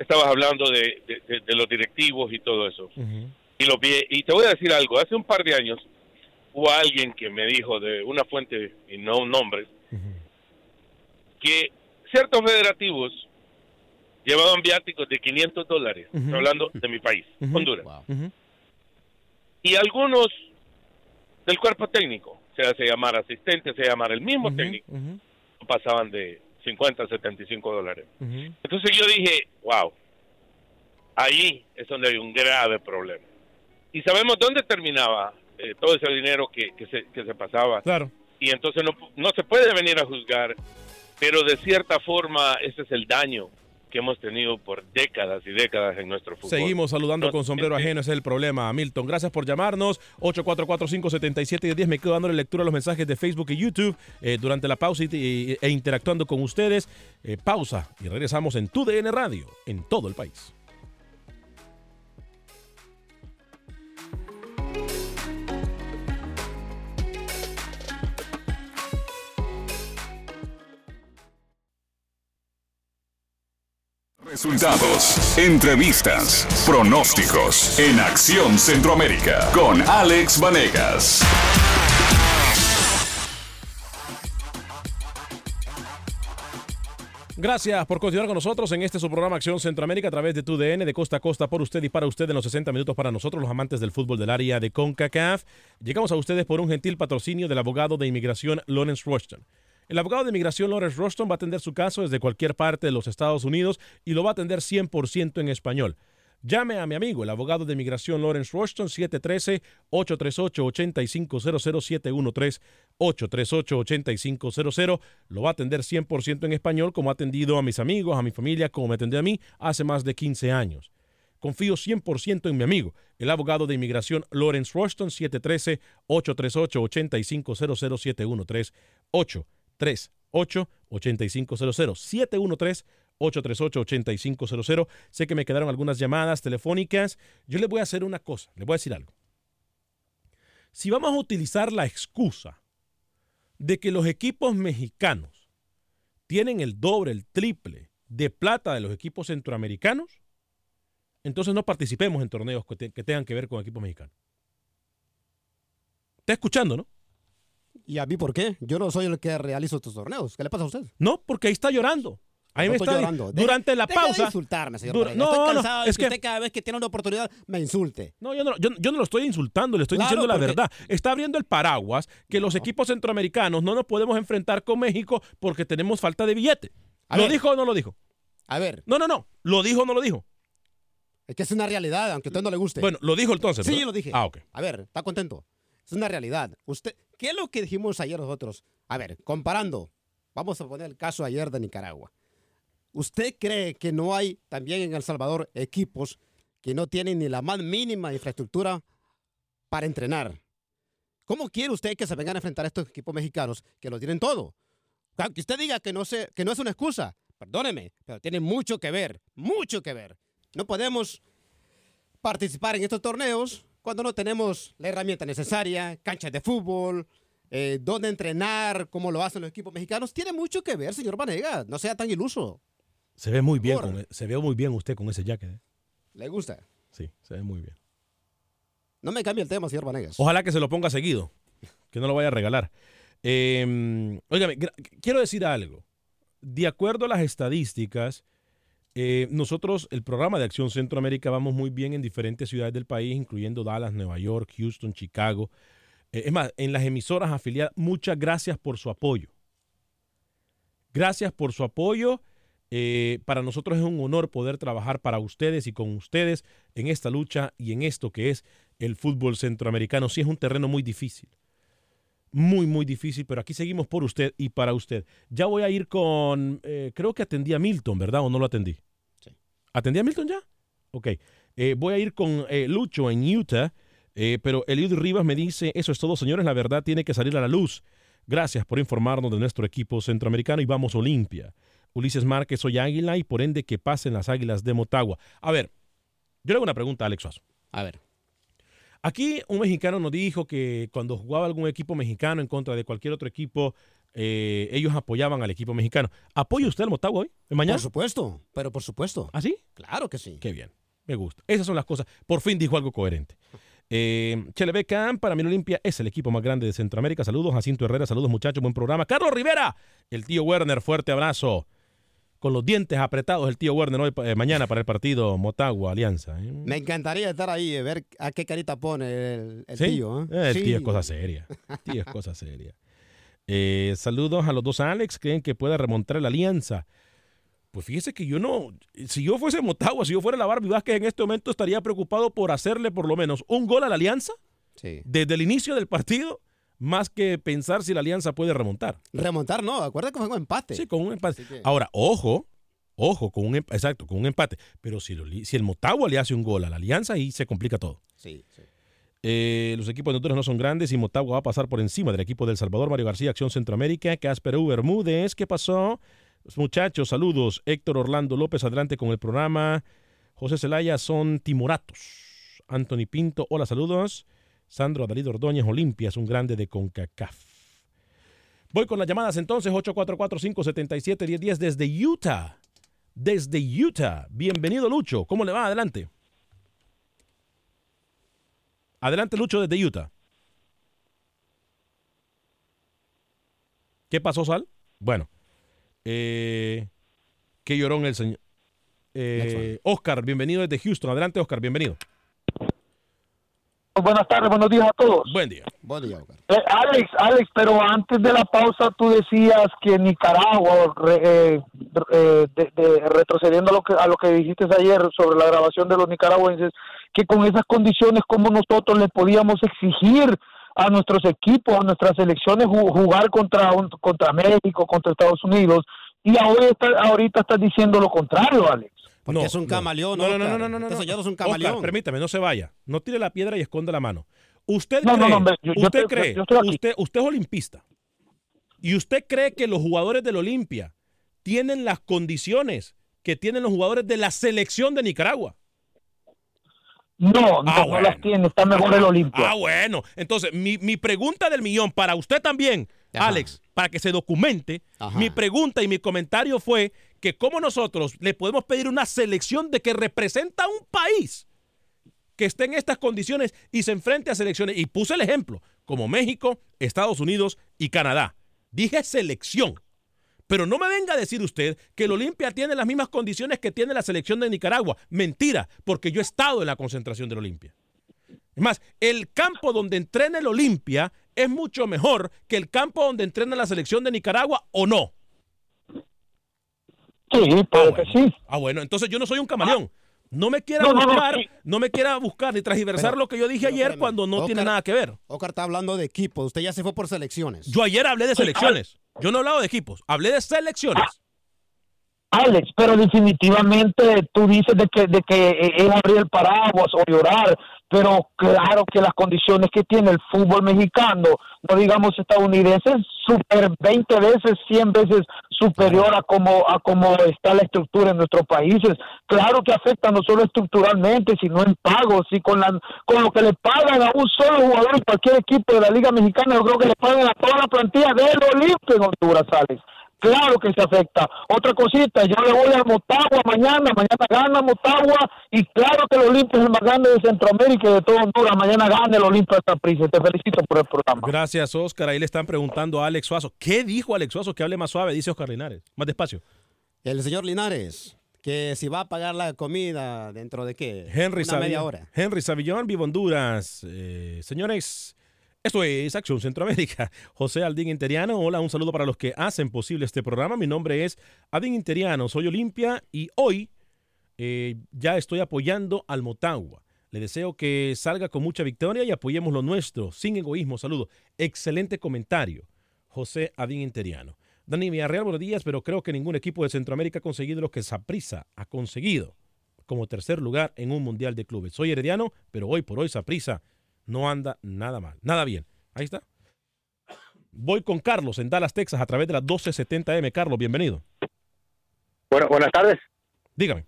Speaker 5: estabas hablando de, de- de- de los directivos y todo eso.
Speaker 1: Ujú.
Speaker 5: Y, lo vi- y te voy a decir algo, hace un par de años hubo alguien que me dijo de una fuente, y no un nombre, que ciertos federativos llevaban viáticos de 500 dólares, estoy hablando de mi país. Honduras,
Speaker 3: Wow.
Speaker 5: Y algunos del cuerpo técnico, sea se llamara asistente, se llamara el mismo técnico, pasaban de 50 a 75 dólares. Entonces yo dije, wow, ahí es donde hay un grave problema. Y sabemos dónde terminaba eh, todo ese dinero que, que, se, que se pasaba.
Speaker 1: Claro.
Speaker 5: Y entonces no, no se puede venir a juzgar, pero de cierta forma ese es el daño que hemos tenido por décadas y décadas en nuestro fútbol.
Speaker 1: Seguimos saludando con sombrero ajeno, ese es el problema. Milton, gracias por llamarnos. 844-577-10. Me quedo dándole lectura a los mensajes de Facebook y YouTube eh, durante la pausa y, e interactuando con ustedes. Eh, pausa y regresamos en Tu DN Radio, en todo el país.
Speaker 2: Resultados, entrevistas, pronósticos en Acción Centroamérica con Alex Vanegas.
Speaker 1: Gracias por continuar con nosotros en este su programa Acción Centroamérica a través de tu DN de costa a costa por usted y para usted en los 60 minutos para nosotros los amantes del fútbol del área de CONCACAF. Llegamos a ustedes por un gentil patrocinio del abogado de inmigración Lawrence Rushton. El abogado de inmigración Lawrence Roston va a atender su caso desde cualquier parte de los Estados Unidos y lo va a atender 100% en español. Llame a mi amigo, el abogado de inmigración Lawrence Rushton, 713-838-8500, 713-838-8500. Lo va a atender 100% en español, como ha atendido a mis amigos, a mi familia, como me atendió a mí hace más de 15 años. Confío 100% en mi amigo, el abogado de inmigración Lawrence Rushton, 713-838-8500, 713 838 8500 713 838 8500 Sé que me quedaron algunas llamadas telefónicas. Yo les voy a hacer una cosa, les voy a decir algo. Si vamos a utilizar la excusa de que los equipos mexicanos tienen el doble, el triple de plata de los equipos centroamericanos, entonces no participemos en torneos que, que tengan que ver con equipos mexicanos. Está escuchando, ¿no?
Speaker 3: ¿Y a mí por qué? Yo no soy el que realizo estos torneos. ¿Qué le pasa a usted?
Speaker 1: No, porque ahí está llorando. Ahí
Speaker 3: no
Speaker 1: me está
Speaker 3: llorando.
Speaker 1: durante la
Speaker 3: Deja de
Speaker 1: pausa.
Speaker 3: insultarme, señor.
Speaker 1: No,
Speaker 3: estoy
Speaker 1: no,
Speaker 3: cansado
Speaker 1: es
Speaker 3: de que
Speaker 1: que-
Speaker 3: usted cada vez que tiene una oportunidad me insulte.
Speaker 1: No, yo no, yo, yo no lo estoy insultando, le estoy
Speaker 3: Claro,
Speaker 1: diciendo la
Speaker 3: porque-
Speaker 1: verdad. Está abriendo el paraguas que los equipos centroamericanos no nos podemos enfrentar con México porque tenemos falta de billete.
Speaker 3: A
Speaker 1: ¿Lo
Speaker 3: ver.
Speaker 1: dijo o no lo dijo?
Speaker 3: A ver,
Speaker 1: No, no, no. ¿Lo dijo o no lo dijo?
Speaker 3: es que es una realidad, aunque a usted no le guste.
Speaker 1: Bueno, lo dijo entonces.
Speaker 3: sí,
Speaker 1: ¿verdad?
Speaker 3: lo dije.
Speaker 1: Ah, ok.
Speaker 3: A ver, ¿está contento? Es una realidad. Usted, ¿Qué es lo que dijimos ayer nosotros? A ver, comparando, vamos a poner el caso ayer de Nicaragua. ¿Usted cree que no hay también en El Salvador equipos que no tienen ni la más mínima infraestructura para entrenar? ¿Cómo quiere usted que se vengan a enfrentar a estos equipos mexicanos que lo tienen todo? Que usted diga que no, se, que no es una excusa, perdóneme, pero tiene mucho que ver, mucho que ver. No podemos participar en estos torneos cuando no tenemos la herramienta necesaria, canchas de fútbol, eh, dónde entrenar, cómo lo hacen los equipos mexicanos. Tiene mucho que ver, señor Vanegas. No sea tan iluso.
Speaker 1: Se ve muy bien, con, e, se ve muy bien usted con ese jacket. ¿eh?
Speaker 3: ¿Le gusta?
Speaker 1: Sí, se ve muy bien.
Speaker 3: No me cambie el tema, señor Vanegas.
Speaker 1: Ojalá que se lo ponga seguido, que no lo vaya a regalar. Eh, óigame, quiero decir algo. De acuerdo a las estadísticas, eh, nosotros, el programa de Acción Centroamérica, vamos muy bien en diferentes ciudades del país, incluyendo Dallas, Nueva York, Houston, Chicago. Eh, es más, en las emisoras afiliadas, muchas gracias por su apoyo. Gracias por su apoyo. Eh, para nosotros es un honor poder trabajar para ustedes y con ustedes en esta lucha y en esto que es el fútbol centroamericano. Sí es un terreno muy difícil. Muy, muy difícil, pero aquí seguimos por usted y para usted. Ya voy a ir con, eh, creo que atendí a Milton, ¿verdad? ¿O no lo atendí?
Speaker 3: Sí.
Speaker 1: ¿Atendí a Milton ya? Ok. Eh, voy a ir con eh, Lucho en Utah, pero Eliud Rivas me dice, eso es todo, señores, la verdad tiene que salir a la luz. Gracias por informarnos de nuestro equipo centroamericano y vamos Olimpia. Ulises Márquez, soy Águila y por ende que pasen las Águilas de Motagua. A ver, yo le hago una pregunta a Alex Suazo.
Speaker 3: A ver.
Speaker 1: Aquí un mexicano nos dijo que cuando jugaba algún equipo mexicano en contra de cualquier otro equipo, eh, ellos apoyaban al equipo mexicano. ¿Apoya usted al Motagua hoy? ¿En mañana?
Speaker 3: Por supuesto, pero por supuesto.
Speaker 1: ¿Ah, sí?
Speaker 3: Claro que sí.
Speaker 1: Qué bien. Me gusta. Esas son las cosas. Por fin dijo algo coherente. Eh, Chele Camp, para mí Olimpia es el equipo más grande de Centroamérica. Saludos, Jacinto Herrera. Saludos, muchachos. Buen programa. Carlos Rivera, el tío Werner. Fuerte abrazo. Con los dientes apretados, el tío Werner hoy, eh, mañana para el partido Motagua Alianza. ¿eh?
Speaker 3: Me encantaría estar ahí y ver a qué carita pone el, el
Speaker 1: ¿Sí?
Speaker 3: tío. ¿eh?
Speaker 1: Eh, el
Speaker 3: Sí.
Speaker 1: tío es cosa seria. El tío es cosa seria. Eh, saludos a los dos Alex. ¿Creen que pueda remontar la alianza? Pues fíjese que yo no. Si yo fuese Motagua, si yo fuera la Barbie Vázquez en este momento, estaría preocupado por hacerle por lo menos un gol a la alianza
Speaker 3: Sí.
Speaker 1: desde el inicio del partido, más que pensar si la alianza puede remontar.
Speaker 3: Remontar, no. Acuérdate que fue un empate.
Speaker 1: Sí, con un empate.
Speaker 3: Que-
Speaker 1: Ahora, ojo, Ojo, con un, exacto, con un empate. Pero si, lo si el Motagua le hace un gol a la Alianza, ahí se complica todo.
Speaker 3: Sí, sí.
Speaker 1: Eh, los equipos de Honduras no son grandes y Motagua va a pasar por encima del equipo del Salvador, Mario García, Acción Centroamérica, Casper U. Bermúdez. ¿Qué pasó? Muchachos, saludos. Héctor Orlando López, adelante con el programa. José Zelaya son timoratos. Anthony Pinto, hola, saludos. Sandro Adalid Ordóñez, Olimpia, es un grande de CONCACAF. Voy con las llamadas entonces, 844-577-1010 desde Utah. Desde Utah. Bienvenido, Lucho. ¿Cómo le va? Adelante. Adelante, Lucho, desde Utah. ¿Qué pasó, Sal? Bueno. Eh, qué llorón el señor. Eh, Oscar, bienvenido desde Houston. Adelante, Oscar, bienvenido.
Speaker 6: Buenas tardes, buenos días a todos.
Speaker 1: Buen día.
Speaker 3: Buen día, Oscar.
Speaker 6: Eh, Alex, Alex, pero antes de la pausa tú decías que Nicaragua, re- eh, eh, de- de- retrocediendo a lo, que, a lo que dijiste ayer sobre la grabación de los nicaragüenses, que con esas condiciones como nosotros le podíamos exigir a nuestros equipos, a nuestras selecciones ju- jugar contra, un- contra México, contra Estados Unidos, y ahora está- ahorita estás diciendo lo contrario, Alex.
Speaker 3: Porque es un camaleón,
Speaker 1: No, no, no, no, no, no,
Speaker 3: Este
Speaker 1: no.
Speaker 3: es un
Speaker 1: Oscar,
Speaker 3: camaleón.
Speaker 1: permítame, no se vaya. No tire la piedra y esconda la mano. ¿Usted
Speaker 6: No, no,
Speaker 1: cree,
Speaker 6: no, yo-
Speaker 1: usted,
Speaker 6: estoy-
Speaker 1: cree
Speaker 6: yo
Speaker 1: usted, usted es olimpista, y usted cree que los jugadores del Olimpia tienen las condiciones que tienen los jugadores de la selección de Nicaragua?
Speaker 6: No, no,
Speaker 1: Ah,
Speaker 6: no
Speaker 1: bueno.
Speaker 6: las tiene, está mejor el Olimpia.
Speaker 1: Ah, bueno. Entonces, mi, mi pregunta del millón para usted también, Alex, para que se documente, mi pregunta y mi comentario fue que cómo nosotros le podemos pedir una selección de que representa a un país que esté en estas condiciones y se enfrente a selecciones. Y puse el ejemplo, como México, Estados Unidos y Canadá. Dije selección. Pero no me venga a decir usted que el Olimpia tiene las mismas condiciones que tiene la selección de Nicaragua. Mentira, porque yo he estado en la concentración del Olimpia. Es más, el campo donde entrena el Olimpia es mucho mejor que el campo donde entrena la selección de Nicaragua o no.
Speaker 6: Sí, puede que sí.
Speaker 1: Ah, bueno, entonces yo no soy un camaleón. No me quiera
Speaker 3: No, no, no,
Speaker 1: buscar, no me quiera buscar ni transgiversar
Speaker 3: Pero-
Speaker 1: lo que yo dije ayer
Speaker 3: espérame,
Speaker 1: cuando no tiene nada que ver.
Speaker 3: Oscar está hablando de equipo. Usted ya se fue por selecciones.
Speaker 1: Yo ayer hablé de selecciones. Yo no he hablado de equipos, hablé de selecciones.
Speaker 6: Alex, pero definitivamente tú dices de que, de que eh, es abrir el paraguas o llorar, pero claro que las condiciones que tiene el fútbol mexicano, no digamos estadounidense, es super 20 veces, 100 veces superior a como, a como está la estructura en nuestros países. Claro que afecta no solo estructuralmente, sino en pagos y con, la, con lo que le pagan a un solo jugador en cualquier equipo de la Liga Mexicana, yo creo que le pagan a toda la plantilla del Olimpia en Honduras, Alex. Claro que se afecta. Otra cosita, yo le voy a Motagua mañana, mañana gana Motagua y claro que el Olimpia es el más grande de Centroamérica y de todo Honduras. Mañana gana el Olimpia de Saprissa. Te felicito por el programa.
Speaker 1: Gracias, Oscar. Ahí le están preguntando a Alex Suazo. ¿Qué dijo Alex Suazo? Que hable más suave, dice Oscar Linares. Más despacio.
Speaker 3: El señor Linares, que si va a pagar la comida dentro de qué?
Speaker 1: Henry
Speaker 3: Una media
Speaker 1: Savillón.
Speaker 3: hora.
Speaker 1: Henry Savillón, vivo Honduras. Eh, señores, esto es Acción Centroamérica. José Aldín Interiano, hola, un saludo para los que hacen posible este programa. Mi nombre es Aldín Interiano, soy Olimpia y hoy eh, ya estoy apoyando al Motagua. Le deseo que salga con mucha victoria y apoyemos lo nuestro, sin egoísmo. Saludo. Excelente comentario, José Adín Interiano. Dani Villarreal, buenos días, pero creo que ningún equipo de Centroamérica ha conseguido lo que Saprissa ha conseguido como tercer lugar en un mundial de clubes. Soy herediano, pero hoy por hoy Saprissa no anda nada mal, nada bien. Ahí está. Voy con Carlos en Dallas, Texas, a través de la 1270M. Carlos, bienvenido.
Speaker 7: Bueno, buenas tardes.
Speaker 1: Dígame.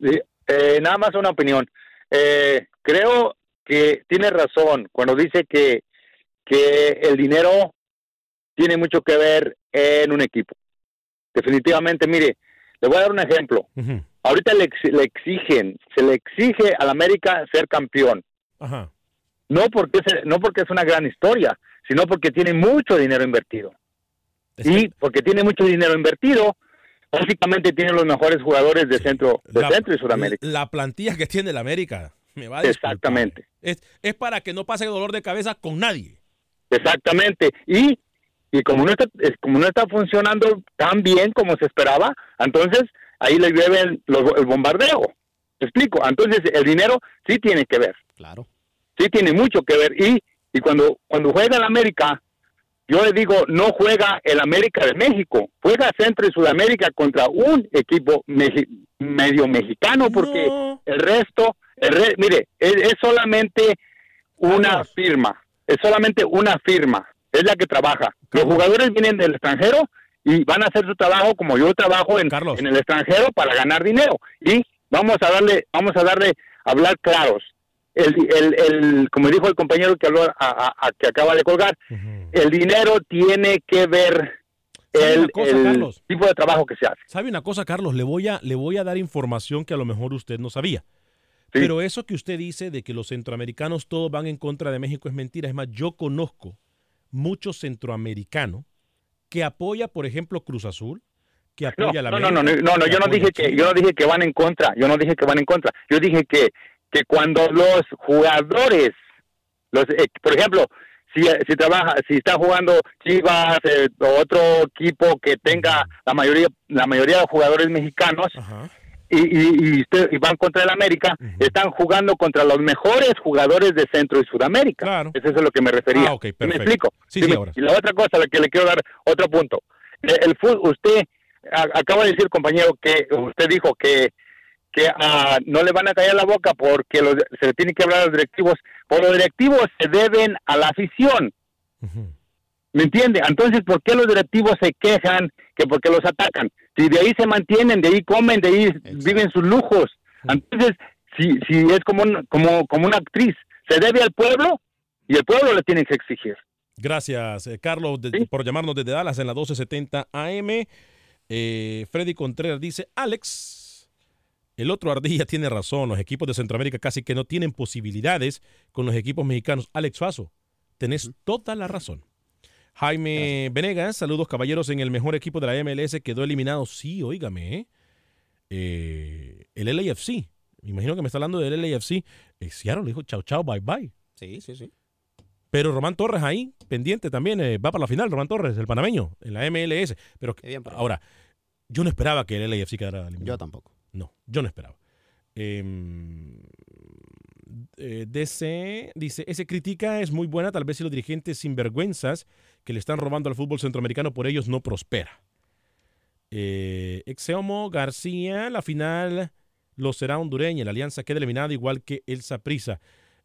Speaker 7: Sí, eh, nada más una opinión. Eh, creo que tiene razón cuando dice que, que el dinero tiene mucho que ver en un equipo. Definitivamente, mire, le voy a dar un ejemplo. Ahorita le, ex- le exigen, se le exige al América ser campeón.
Speaker 1: Ajá.
Speaker 7: No porque, es, no porque es una gran historia, sino porque tiene mucho dinero invertido. Y porque tiene mucho dinero invertido, básicamente tiene los mejores jugadores de Centro, de
Speaker 1: La-
Speaker 7: Centro y Sudamérica.
Speaker 1: La plantilla que tiene el América. Me va a.
Speaker 7: Exactamente.
Speaker 1: Es, es para que no pase dolor de cabeza con nadie.
Speaker 7: Exactamente. Y, y como, no está, es- como no está funcionando tan bien como se esperaba, entonces ahí le llueven los- el bombardeo. ¿Te explico? Entonces el dinero sí tiene que ver.
Speaker 3: Claro.
Speaker 7: Sí tiene mucho que ver. Y, y cuando, cuando juega el América, yo le digo, no juega el América de México, juega Centro y Sudamérica contra un equipo medio mexicano, porque el resto, el mire, es, solamente una firma, es solamente una firma, es la que trabaja. Los jugadores vienen del extranjero y van a hacer su trabajo como yo trabajo en, en el extranjero para ganar dinero. Y vamos a darle, vamos a darle, hablar claros el, el, como dijo el compañero que habló a, que acaba de colgar, el dinero tiene que ver el, tipo de trabajo que se hace.
Speaker 1: ¿Sabe una cosa, Carlos? Le voy a, le voy a dar información que a lo mejor usted no sabía. Pero eso que usted dice de que los centroamericanos todos van en contra de México es mentira. Es más, yo conozco muchos centroamericanos que apoya, por ejemplo, Cruz Azul, que apoya
Speaker 7: no,
Speaker 1: la
Speaker 7: no, no, no, no, no, yo no dije que yo no dije que van en contra, yo no dije que van en contra. Yo dije que que cuando los jugadores, los, eh, por ejemplo, si, si trabaja, si está jugando Chivas eh, o otro equipo que tenga la mayoría, la mayoría de jugadores mexicanos y, y, y, van contra el América, están jugando contra los mejores jugadores de Centro y Sudamérica. Eso es a lo que me refería.
Speaker 1: Ah,
Speaker 7: ¿Me explico?
Speaker 1: Sí,
Speaker 7: Y la otra cosa, la que le quiero dar otro punto. El, el fútbol, usted acaba de decir, compañero, que usted dijo que que ah, no le van a callar la boca porque se le tiene que hablar a los directivos, por los directivos se deben a la afición. ¿Me entiende? Entonces, ¿por qué los directivos se quejan que porque los atacan? Si de ahí se mantienen, de ahí comen, de ahí viven sus lujos. Entonces, si, si es como, como, como una actriz, se debe al pueblo y el pueblo le tiene que exigir.
Speaker 1: Gracias, eh, Carlos, por llamarnos desde Dallas en la 1270 AM. Eh, Freddy Contreras dice, Alex, el otro Ardilla tiene razón. Los equipos de Centroamérica casi que no tienen posibilidades con los equipos mexicanos. Alex Faso, tenés toda la razón. Jaime Venegas, saludos caballeros en el mejor equipo de la MLS. Quedó eliminado. Sí, óigame. ¿eh? Eh, el LAFC. Me imagino que me está hablando del LAFC. Eh, Seattle le dijo chao, chao, bye, bye.
Speaker 3: Sí, sí, sí.
Speaker 1: Pero Román Torres ahí, pendiente también, va para la final, Román Torres, el panameño, en la MLS. Pero ahora, yo no esperaba que el LAFC quedara eliminado.
Speaker 3: Yo tampoco.
Speaker 1: No, yo no esperaba. Em, eh, DC dice, ese crítica es muy buena, tal vez si los dirigentes sinvergüenzas que le están robando al fútbol centroamericano por ellos no prospera. Eh, Exeomo García, la final lo será hondureña, la alianza queda eliminada igual que el Saprisa.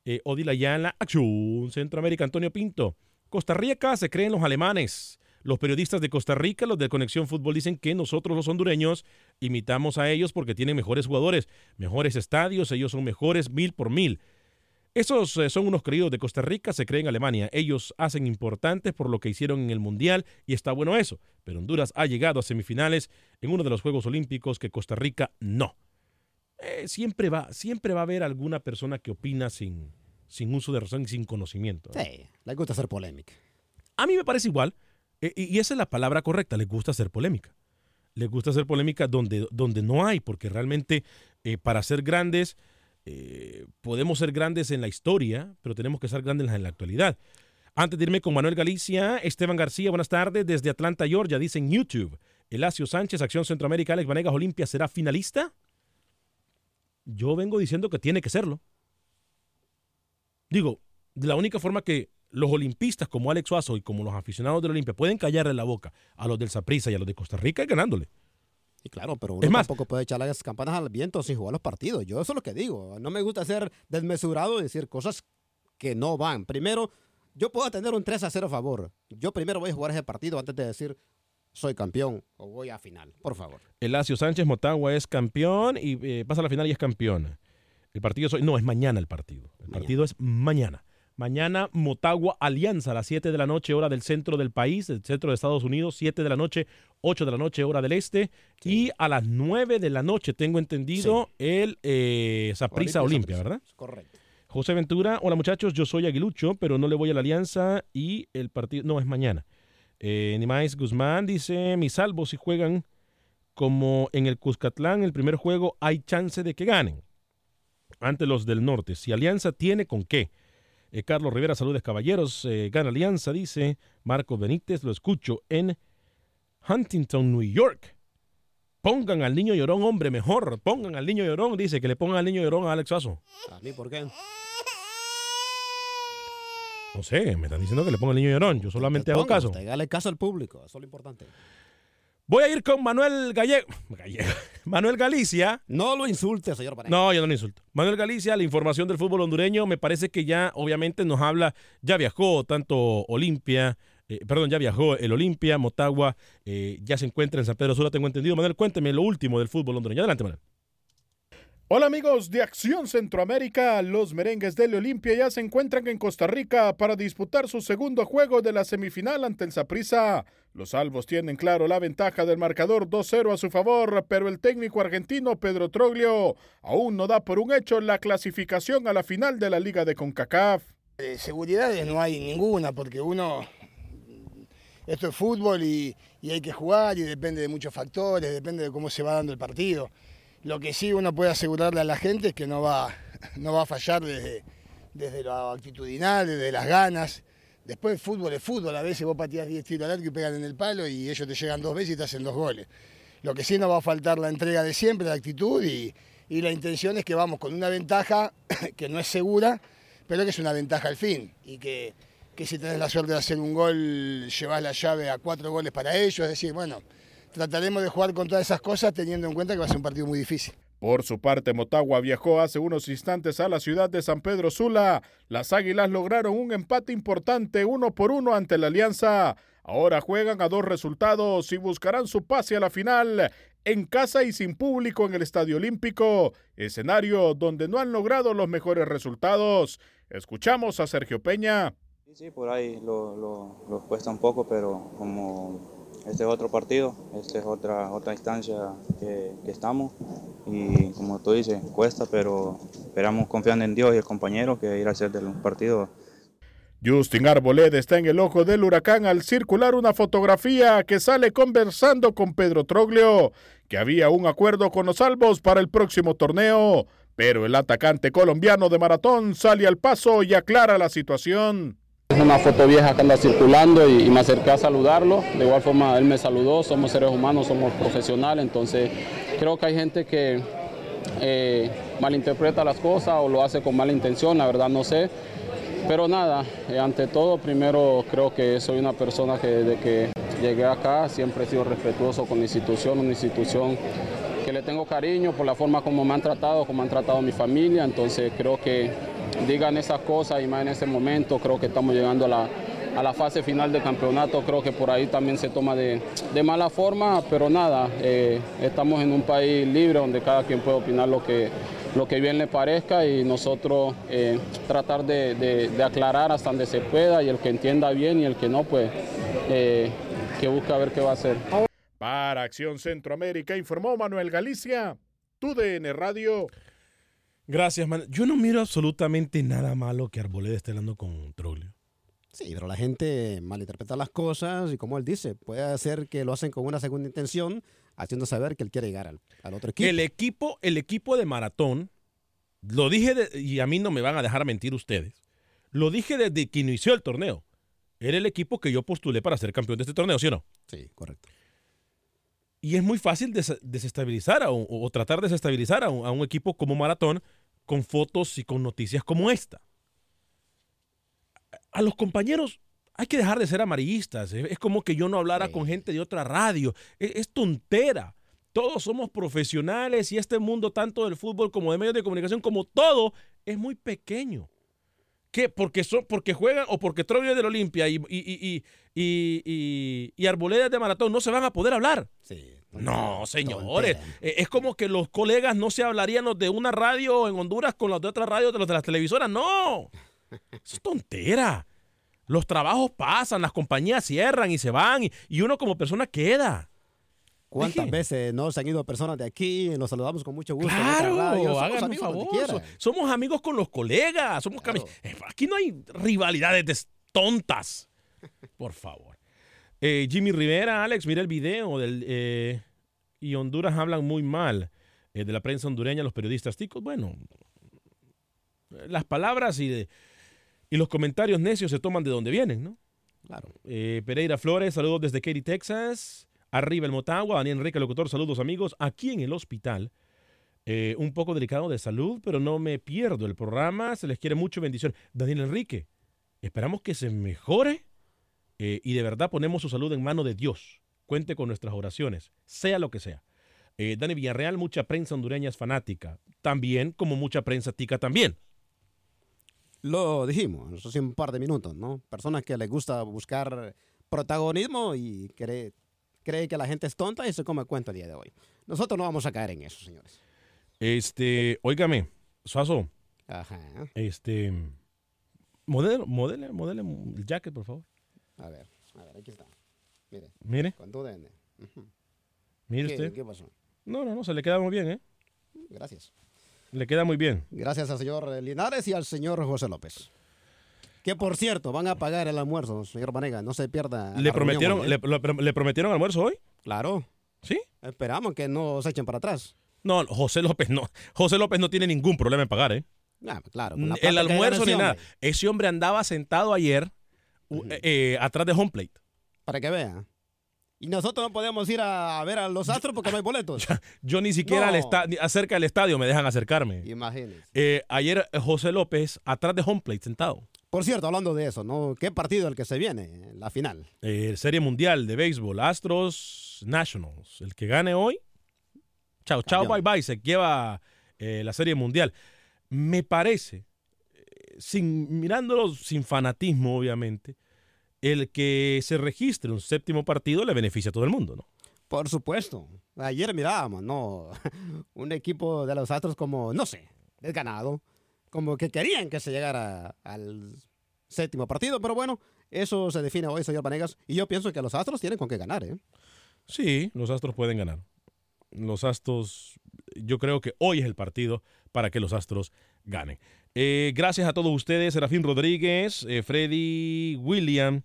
Speaker 1: Eh, Odila Yala, Acción, Centroamérica, Antonio Pinto. Costa Rica se creen los alemanes. Los periodistas de Costa Rica, los de Conexión Fútbol, dicen que nosotros los hondureños imitamos a ellos porque tienen mejores jugadores, mejores estadios, ellos son mejores mil por mil. Esos eh, son unos creídos de Costa Rica, se creen en Alemania. Ellos hacen importantes por lo que hicieron en el Mundial y está bueno eso. Pero Honduras ha llegado a semifinales en uno de los Juegos Olímpicos que Costa Rica no. Eh, siempre, va, siempre va a haber alguna persona que opina sin, sin uso de razón y sin conocimiento.
Speaker 3: Sí, le gusta hacer polémica.
Speaker 1: A mí me parece igual. Eh, y esa es la palabra correcta, les gusta hacer polémica. Les gusta hacer polémica donde, donde no hay, porque realmente eh, para ser grandes, eh, podemos ser grandes en la historia, pero tenemos que ser grandes en la actualidad. Antes de irme con Manuel Galicia, Esteban García, buenas tardes, desde Atlanta, Georgia, dice en YouTube, Elacio Sánchez, Acción Centroamérica, Alex Vanegas Olimpia, ¿será finalista? Yo vengo diciendo que tiene que serlo. Digo, de la única forma que los olimpistas como Alex Suazo y como los aficionados del Olimpia pueden callarle la boca a los del Saprissa y a los de Costa Rica ganándole.
Speaker 3: Y claro, pero uno tampoco puede echar las campanas al viento sin jugar los partidos. Yo eso es lo que digo. No me gusta ser desmesurado y decir cosas que no van. Primero, yo puedo tener un 3 a 0 a favor. Yo primero voy a jugar ese partido antes de decir soy campeón o voy a final. Por favor.
Speaker 1: Elacio Sánchez Motagua es campeón y eh, pasa a la final y es campeón. El partido es hoy. No, es mañana el partido. El partido es mañana. Mañana Motagua Alianza a las 7 de la noche, hora del centro del país, del centro de Estados Unidos, 7 de la noche, 8 de la noche, hora del este. Y a las 9 de la noche, tengo entendido, el eh, Saprisa Olimpia, ¿verdad?
Speaker 3: Correcto.
Speaker 1: José Ventura, hola muchachos, yo soy aguilucho, pero no le voy a la Alianza y el partido, no, es mañana. Eh, Nimais Guzmán dice, mis salvos si juegan como en el Cuscatlán, el primer juego hay chance de que ganen ante los del norte. Si Alianza tiene con qué eh, Carlos Rivera, saludos caballeros. Eh, gana Alianza, dice Marco Benítez. Lo escucho en Huntington, New York. Pongan al niño llorón, hombre, mejor. Pongan al niño llorón, dice que le pongan al niño llorón a Alex Aso.
Speaker 3: ¿A mí por qué?
Speaker 1: No sé, me están diciendo que le ponga el niño llorón. Yo solamente hago caso.
Speaker 3: usted, Hágale caso al público, eso es lo importante.
Speaker 1: Voy a ir con Manuel Gallego. Gallego. Manuel Galicia.
Speaker 3: No lo insulte, señor Vanegas.
Speaker 1: No, yo no lo insulto. Manuel Galicia, la información del fútbol hondureño, me parece que ya obviamente nos habla, ya viajó tanto Olimpia, eh, perdón, ya viajó el Olimpia, Motagua, eh, ya se encuentra en San Pedro Sula, tengo entendido. Manuel, cuénteme lo último del fútbol hondureño. Adelante, Manuel.
Speaker 8: Hola amigos de Acción Centroamérica, los merengues del Olimpia ya se encuentran en Costa Rica para disputar su segundo juego de la semifinal ante el Saprissa. Los albos tienen claro la ventaja del marcador 2-0 a su favor, pero el técnico argentino Pedro Troglio aún no da por un hecho la clasificación a la final de la Liga de CONCACAF.
Speaker 9: Eh, seguridades no hay ninguna porque uno, esto es fútbol y, y hay que jugar y depende de muchos factores, depende de cómo se va dando el partido. Lo que sí uno puede asegurarle a la gente es que no va, no va a fallar desde, desde lo actitudinal, desde las ganas. Después fútbol es fútbol, a veces vos pateás 10 tiros al arco y pegan en el palo y ellos te llegan dos veces y te hacen dos goles. Lo que sí no va a faltar la entrega de siempre, la actitud y, y la intención es que vamos con una ventaja que no es segura, pero que es una ventaja al fin y que, que si tenés la suerte de hacer un gol, llevas la llave a cuatro goles para ellos, es decir, bueno, trataremos de jugar con todas esas cosas teniendo en cuenta que va a ser un partido muy difícil.
Speaker 8: Por su parte, Motagua viajó hace unos instantes a la ciudad de San Pedro Sula. Las Águilas lograron un empate importante uno por uno ante la Alianza. Ahora juegan a dos resultados y buscarán su pase a la final en casa y sin público en el Estadio Olímpico, escenario donde no han logrado los mejores resultados. Escuchamos a Sergio Peña.
Speaker 10: Sí, por ahí lo, lo, lo cuesta un poco, pero como este es otro partido, esta es otra, otra instancia que, que, estamos y como tú dices, cuesta, pero esperamos confiando en Dios y el compañero que ir a hacer del partido.
Speaker 8: Justin Arboleda está en el ojo del huracán al circular una fotografía que sale conversando con Pedro Troglio, que había un acuerdo con los salvos para el próximo torneo, pero el atacante colombiano de maratón sale al paso y aclara la situación.
Speaker 11: Es una foto vieja que anda circulando y, y, me acerqué a saludarlo. De igual forma, él me saludó. Somos seres humanos, somos profesionales. Entonces, creo que hay gente que eh, malinterpreta las cosas o lo hace con mala intención. La verdad, no sé. Pero nada, eh, ante todo, primero creo que soy una persona que desde que llegué acá siempre he sido respetuoso con la institución, una institución que le tengo cariño por la forma como me han tratado, como han tratado mi familia. Entonces, creo que digan esas cosas y más en ese momento creo que estamos llegando a la, a la fase final del campeonato, creo que por ahí también se toma de, de mala forma, pero nada, eh, estamos en un país libre donde cada quien puede opinar lo que, lo que bien le parezca y nosotros eh, tratar de, de, aclarar hasta donde se pueda y el que entienda bien y el que no, pues eh, que busque a ver qué va a hacer.
Speaker 8: Para Acción Centroamérica informó Manuel Galicia, TUDN Radio.
Speaker 1: Gracias, man. Yo no miro absolutamente nada malo que Arboleda esté hablando con Troglio.
Speaker 3: Sí, pero la gente malinterpreta las cosas y como él dice, puede ser que lo hacen con una segunda intención, haciendo saber que él quiere llegar al, al otro equipo.
Speaker 1: El equipo, el equipo de maratón, lo dije de, y a mí no me van a dejar mentir ustedes. Lo dije desde que inició el torneo. Era el equipo que yo postulé para ser campeón de este torneo, ¿sí o no?
Speaker 3: Sí, correcto.
Speaker 1: Y es muy fácil des desestabilizar a un, o tratar de desestabilizar a un, a un equipo como Maratón con fotos y con noticias como esta. A los compañeros hay que dejar de ser amarillistas. Es como que yo no hablara sí. con gente de otra radio. Es, es, tontera. Todos somos profesionales y este mundo, tanto del fútbol como de medios de comunicación, como todo, es muy pequeño. ¿Qué? Porque, son, porque juegan o porque Troglio es del Olimpia y, y, y, y, y Arboleda de Maratón no se van a poder hablar.
Speaker 3: Sí,
Speaker 1: no, señores. Tontera. Es como que los colegas no se hablarían los de una radio en Honduras con los de otra radio de los de las televisoras. No. Eso es tontera. Los trabajos pasan, las compañías cierran y se van y, y uno como persona queda.
Speaker 3: ¿Cuántas Deje. veces no se han ido personas de aquí? Nos saludamos con mucho gusto.
Speaker 1: Claro, hagan un favor. Somos amigos con los colegas. Somos claro. Aquí no hay rivalidades tontas. Por favor. Eh, Jimmy Rivera, Alex, mira el video del... Eh, y Honduras hablan muy mal eh, de la prensa hondureña, los periodistas ticos. Bueno, las palabras y, de, y los comentarios necios se toman de donde vienen, ¿no?
Speaker 3: Claro.
Speaker 1: Eh, Pereira Flores, saludos desde Katy, Texas. Arriba el Motagua, Daniel Enrique, locutor, saludos amigos. Aquí en el hospital, eh, un poco delicado de salud, pero no me pierdo el programa. Se les quiere mucho, bendición. Daniel Enrique, Esperamos que se mejore eh, y de verdad ponemos su salud en mano de Dios. Cuente con nuestras oraciones, sea lo que sea. Eh, Dani Villarreal, mucha prensa hondureña es fanática. También, como mucha prensa tica también.
Speaker 3: Lo dijimos hace un par de minutos, ¿no? Personas que les gusta buscar protagonismo y cree, cree que la gente es tonta y se come cuenta el día de hoy. Nosotros no vamos a caer en eso, señores.
Speaker 1: Este, óigame, Suazo.
Speaker 3: Ajá.
Speaker 1: Este, modelo, modele, modele el jacket, por favor.
Speaker 3: A ver, a ver, aquí está. Mire.
Speaker 1: Mire.
Speaker 3: Con tu DN.
Speaker 1: Mire
Speaker 3: ¿Qué-
Speaker 1: usted.
Speaker 3: ¿Qué pasó?
Speaker 1: No, no, no, se le queda muy bien, ¿eh?
Speaker 3: Gracias.
Speaker 1: Le queda muy bien.
Speaker 3: Gracias al señor Linares y al señor José López. Que por cierto, van a pagar el almuerzo, señor Vanega. No se pierda.
Speaker 1: ¿Le prometieron,
Speaker 3: reunión
Speaker 1: le,
Speaker 3: hoy, ¿eh?
Speaker 1: le prometieron almuerzo hoy?
Speaker 3: Claro.
Speaker 1: ¿Sí?
Speaker 3: Esperamos que no se echen para atrás.
Speaker 1: No, José López no. José López no tiene ningún problema en pagar, ¿eh?
Speaker 3: Ah, claro. con la
Speaker 1: el almuerzo ni nada. Ese hombre andaba sentado ayer u- eh, atrás de home plate.
Speaker 3: Para que vea. Y nosotros no podemos ir a, a ver a los astros porque no hay boletos.
Speaker 1: Yo ni siquiera
Speaker 3: No.
Speaker 1: al ni acerca del estadio me dejan acercarme.
Speaker 3: Imagínense.
Speaker 1: Eh, ayer eh, José López atrás de home plate sentado.
Speaker 3: Por cierto, hablando de eso, ¿no? ¿Qué partido el que se viene? La final.
Speaker 1: Eh, Serie Mundial de Béisbol, Astros Nationals. El que gane hoy, chao, chao, bye bye, se lleva eh, la Serie Mundial. Me parece, eh, sin, mirándolo sin fanatismo, obviamente, el que se registre un séptimo partido le beneficia a todo el mundo, ¿no?
Speaker 3: Por supuesto. Ayer mirábamos, ¿no? Un equipo de los astros como, no sé, desganado. Como que querían que se llegara al séptimo partido, pero bueno, eso se define hoy, señor Vanegas. Y yo pienso que los astros tienen con qué ganar, ¿eh?
Speaker 1: Sí, los Astros pueden ganar. Los Astros, yo creo que hoy es el partido para que los Astros ganen. Eh, gracias a todos ustedes, Serafín Rodríguez, eh, Freddy, William,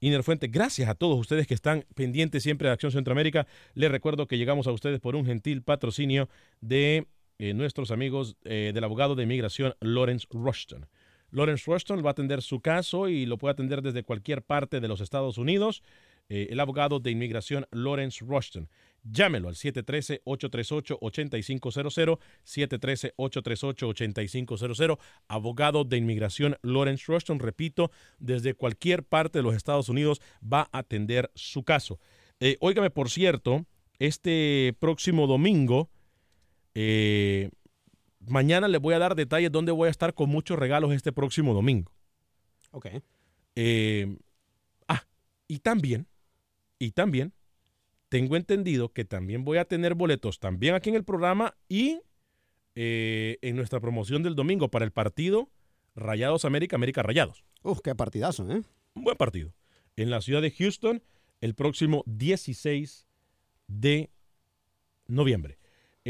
Speaker 1: Iner Fuente. Gracias a todos ustedes que están pendientes siempre de Acción Centroamérica. Les recuerdo que llegamos a ustedes por un gentil patrocinio de eh, nuestros amigos eh, del abogado de inmigración Lawrence Rushton. Lawrence Rushton va a atender su caso y lo puede atender desde cualquier parte de los Estados Unidos. Eh, el abogado de inmigración Lawrence Rushton. Llámelo al 713-838-8500, 713-838-8500, abogado de inmigración Lawrence Rushton, repito, desde cualquier parte de los Estados Unidos va a atender su caso. Óigame, por cierto, este próximo domingo, eh, mañana les voy a dar detalles dónde voy a estar con muchos regalos este próximo domingo.
Speaker 3: Ok.
Speaker 1: Eh, ah, y también, y también, tengo entendido que también voy a tener boletos también aquí en el programa y eh, en nuestra promoción del domingo para el partido Rayados América, América Rayados.
Speaker 3: Uf, qué partidazo, ¿eh?
Speaker 1: Un buen partido. En la ciudad de Houston el próximo 16 de noviembre.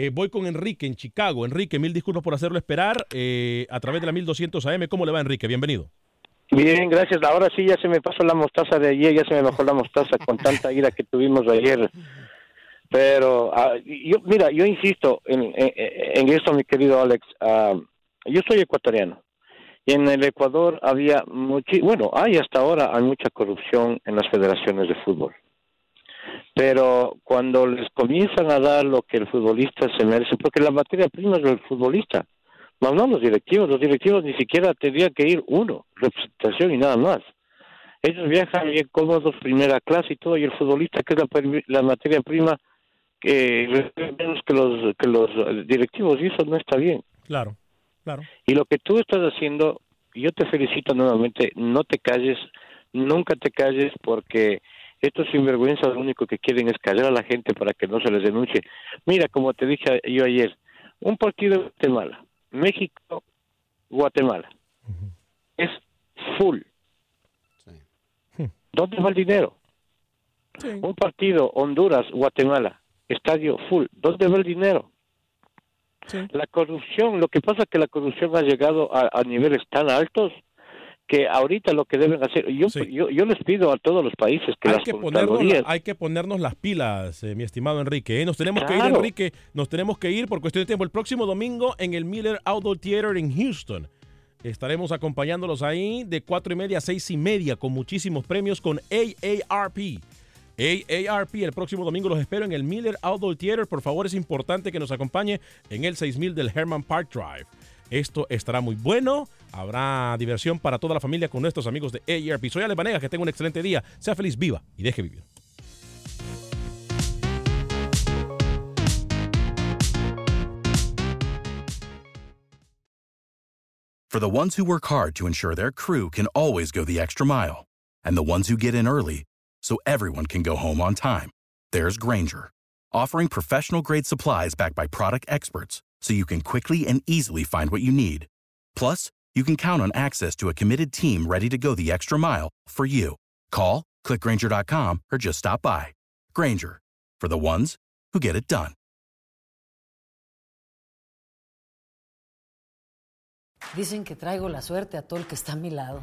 Speaker 1: Eh, voy con Enrique en Chicago. Enrique, mil disculpas por hacerlo esperar eh, a través de la 1200 AM. ¿Cómo le va, Enrique? Bienvenido.
Speaker 12: Bien, gracias. Ahora sí ya se me pasó la mostaza de ayer, ya se me bajó la mostaza con tanta ira que tuvimos ayer. Pero ah, yo, mira, yo insisto en, en, esto, mi querido Alex. Ah, yo soy ecuatoriano y en el Ecuador había muchi bueno, hay hasta ahora hay mucha corrupción en las federaciones de fútbol. Pero cuando les comienzan a dar lo que el futbolista se merece, porque la materia prima es del futbolista, más no los directivos, los directivos ni siquiera tendría que ir uno, representación y nada más. Ellos viajan bien cómodos, primera clase y todo, y el futbolista que es la, la materia prima que menos que los que los eh, directivos y eso no está bien.
Speaker 1: Claro, claro.
Speaker 12: Y lo que tú estás haciendo, yo te felicito nuevamente, no te calles, nunca te calles porque estos sinvergüenzas lo único que quieren es callar a la gente para que no se les denuncie. Mira, como te dije yo ayer, un partido de Guatemala, México, Guatemala, es full. ¿Dónde va el dinero? Un partido Honduras, Guatemala, estadio full. ¿Dónde va el dinero? La corrupción, lo que pasa es que la corrupción ha llegado a, a niveles tan altos que ahorita lo que deben hacer, yo, yo, yo les pido a todos los países que
Speaker 1: Hay
Speaker 12: las
Speaker 1: que, ponernos, hay que ponernos las pilas, eh, mi estimado Enrique. ¿eh? Nos tenemos que ir. Enrique. Nos tenemos que ir por cuestión de tiempo. El próximo domingo en el Miller Outdoor Theater en Houston. Estaremos acompañándolos ahí de cuatro y media a seis y media con muchísimos premios con AARP. AARP, el próximo domingo los espero en el Miller Outdoor Theater. Por favor, es importante que nos acompañe en el 6000 del Herman Park Drive. Esto estará muy bueno. Habrá diversión para toda la familia con nuestros amigos de AARP. Soy Ale Banega, que tenga un excelente día. Sea feliz, viva y deje vivir.
Speaker 13: For the ones who work hard to ensure their crew can always go the extra mile, and the ones who get in early so everyone can go home on time, there's Granger, offering professional grade supplies backed by product experts so you can quickly and easily find what you need. Plus, you can count on access to a committed team ready to go the extra mile for you. Call, clickgranger.com, or just stop by. Granger, for the ones who get it done.
Speaker 14: Dicen que traigo la suerte a todo el que está a mi lado.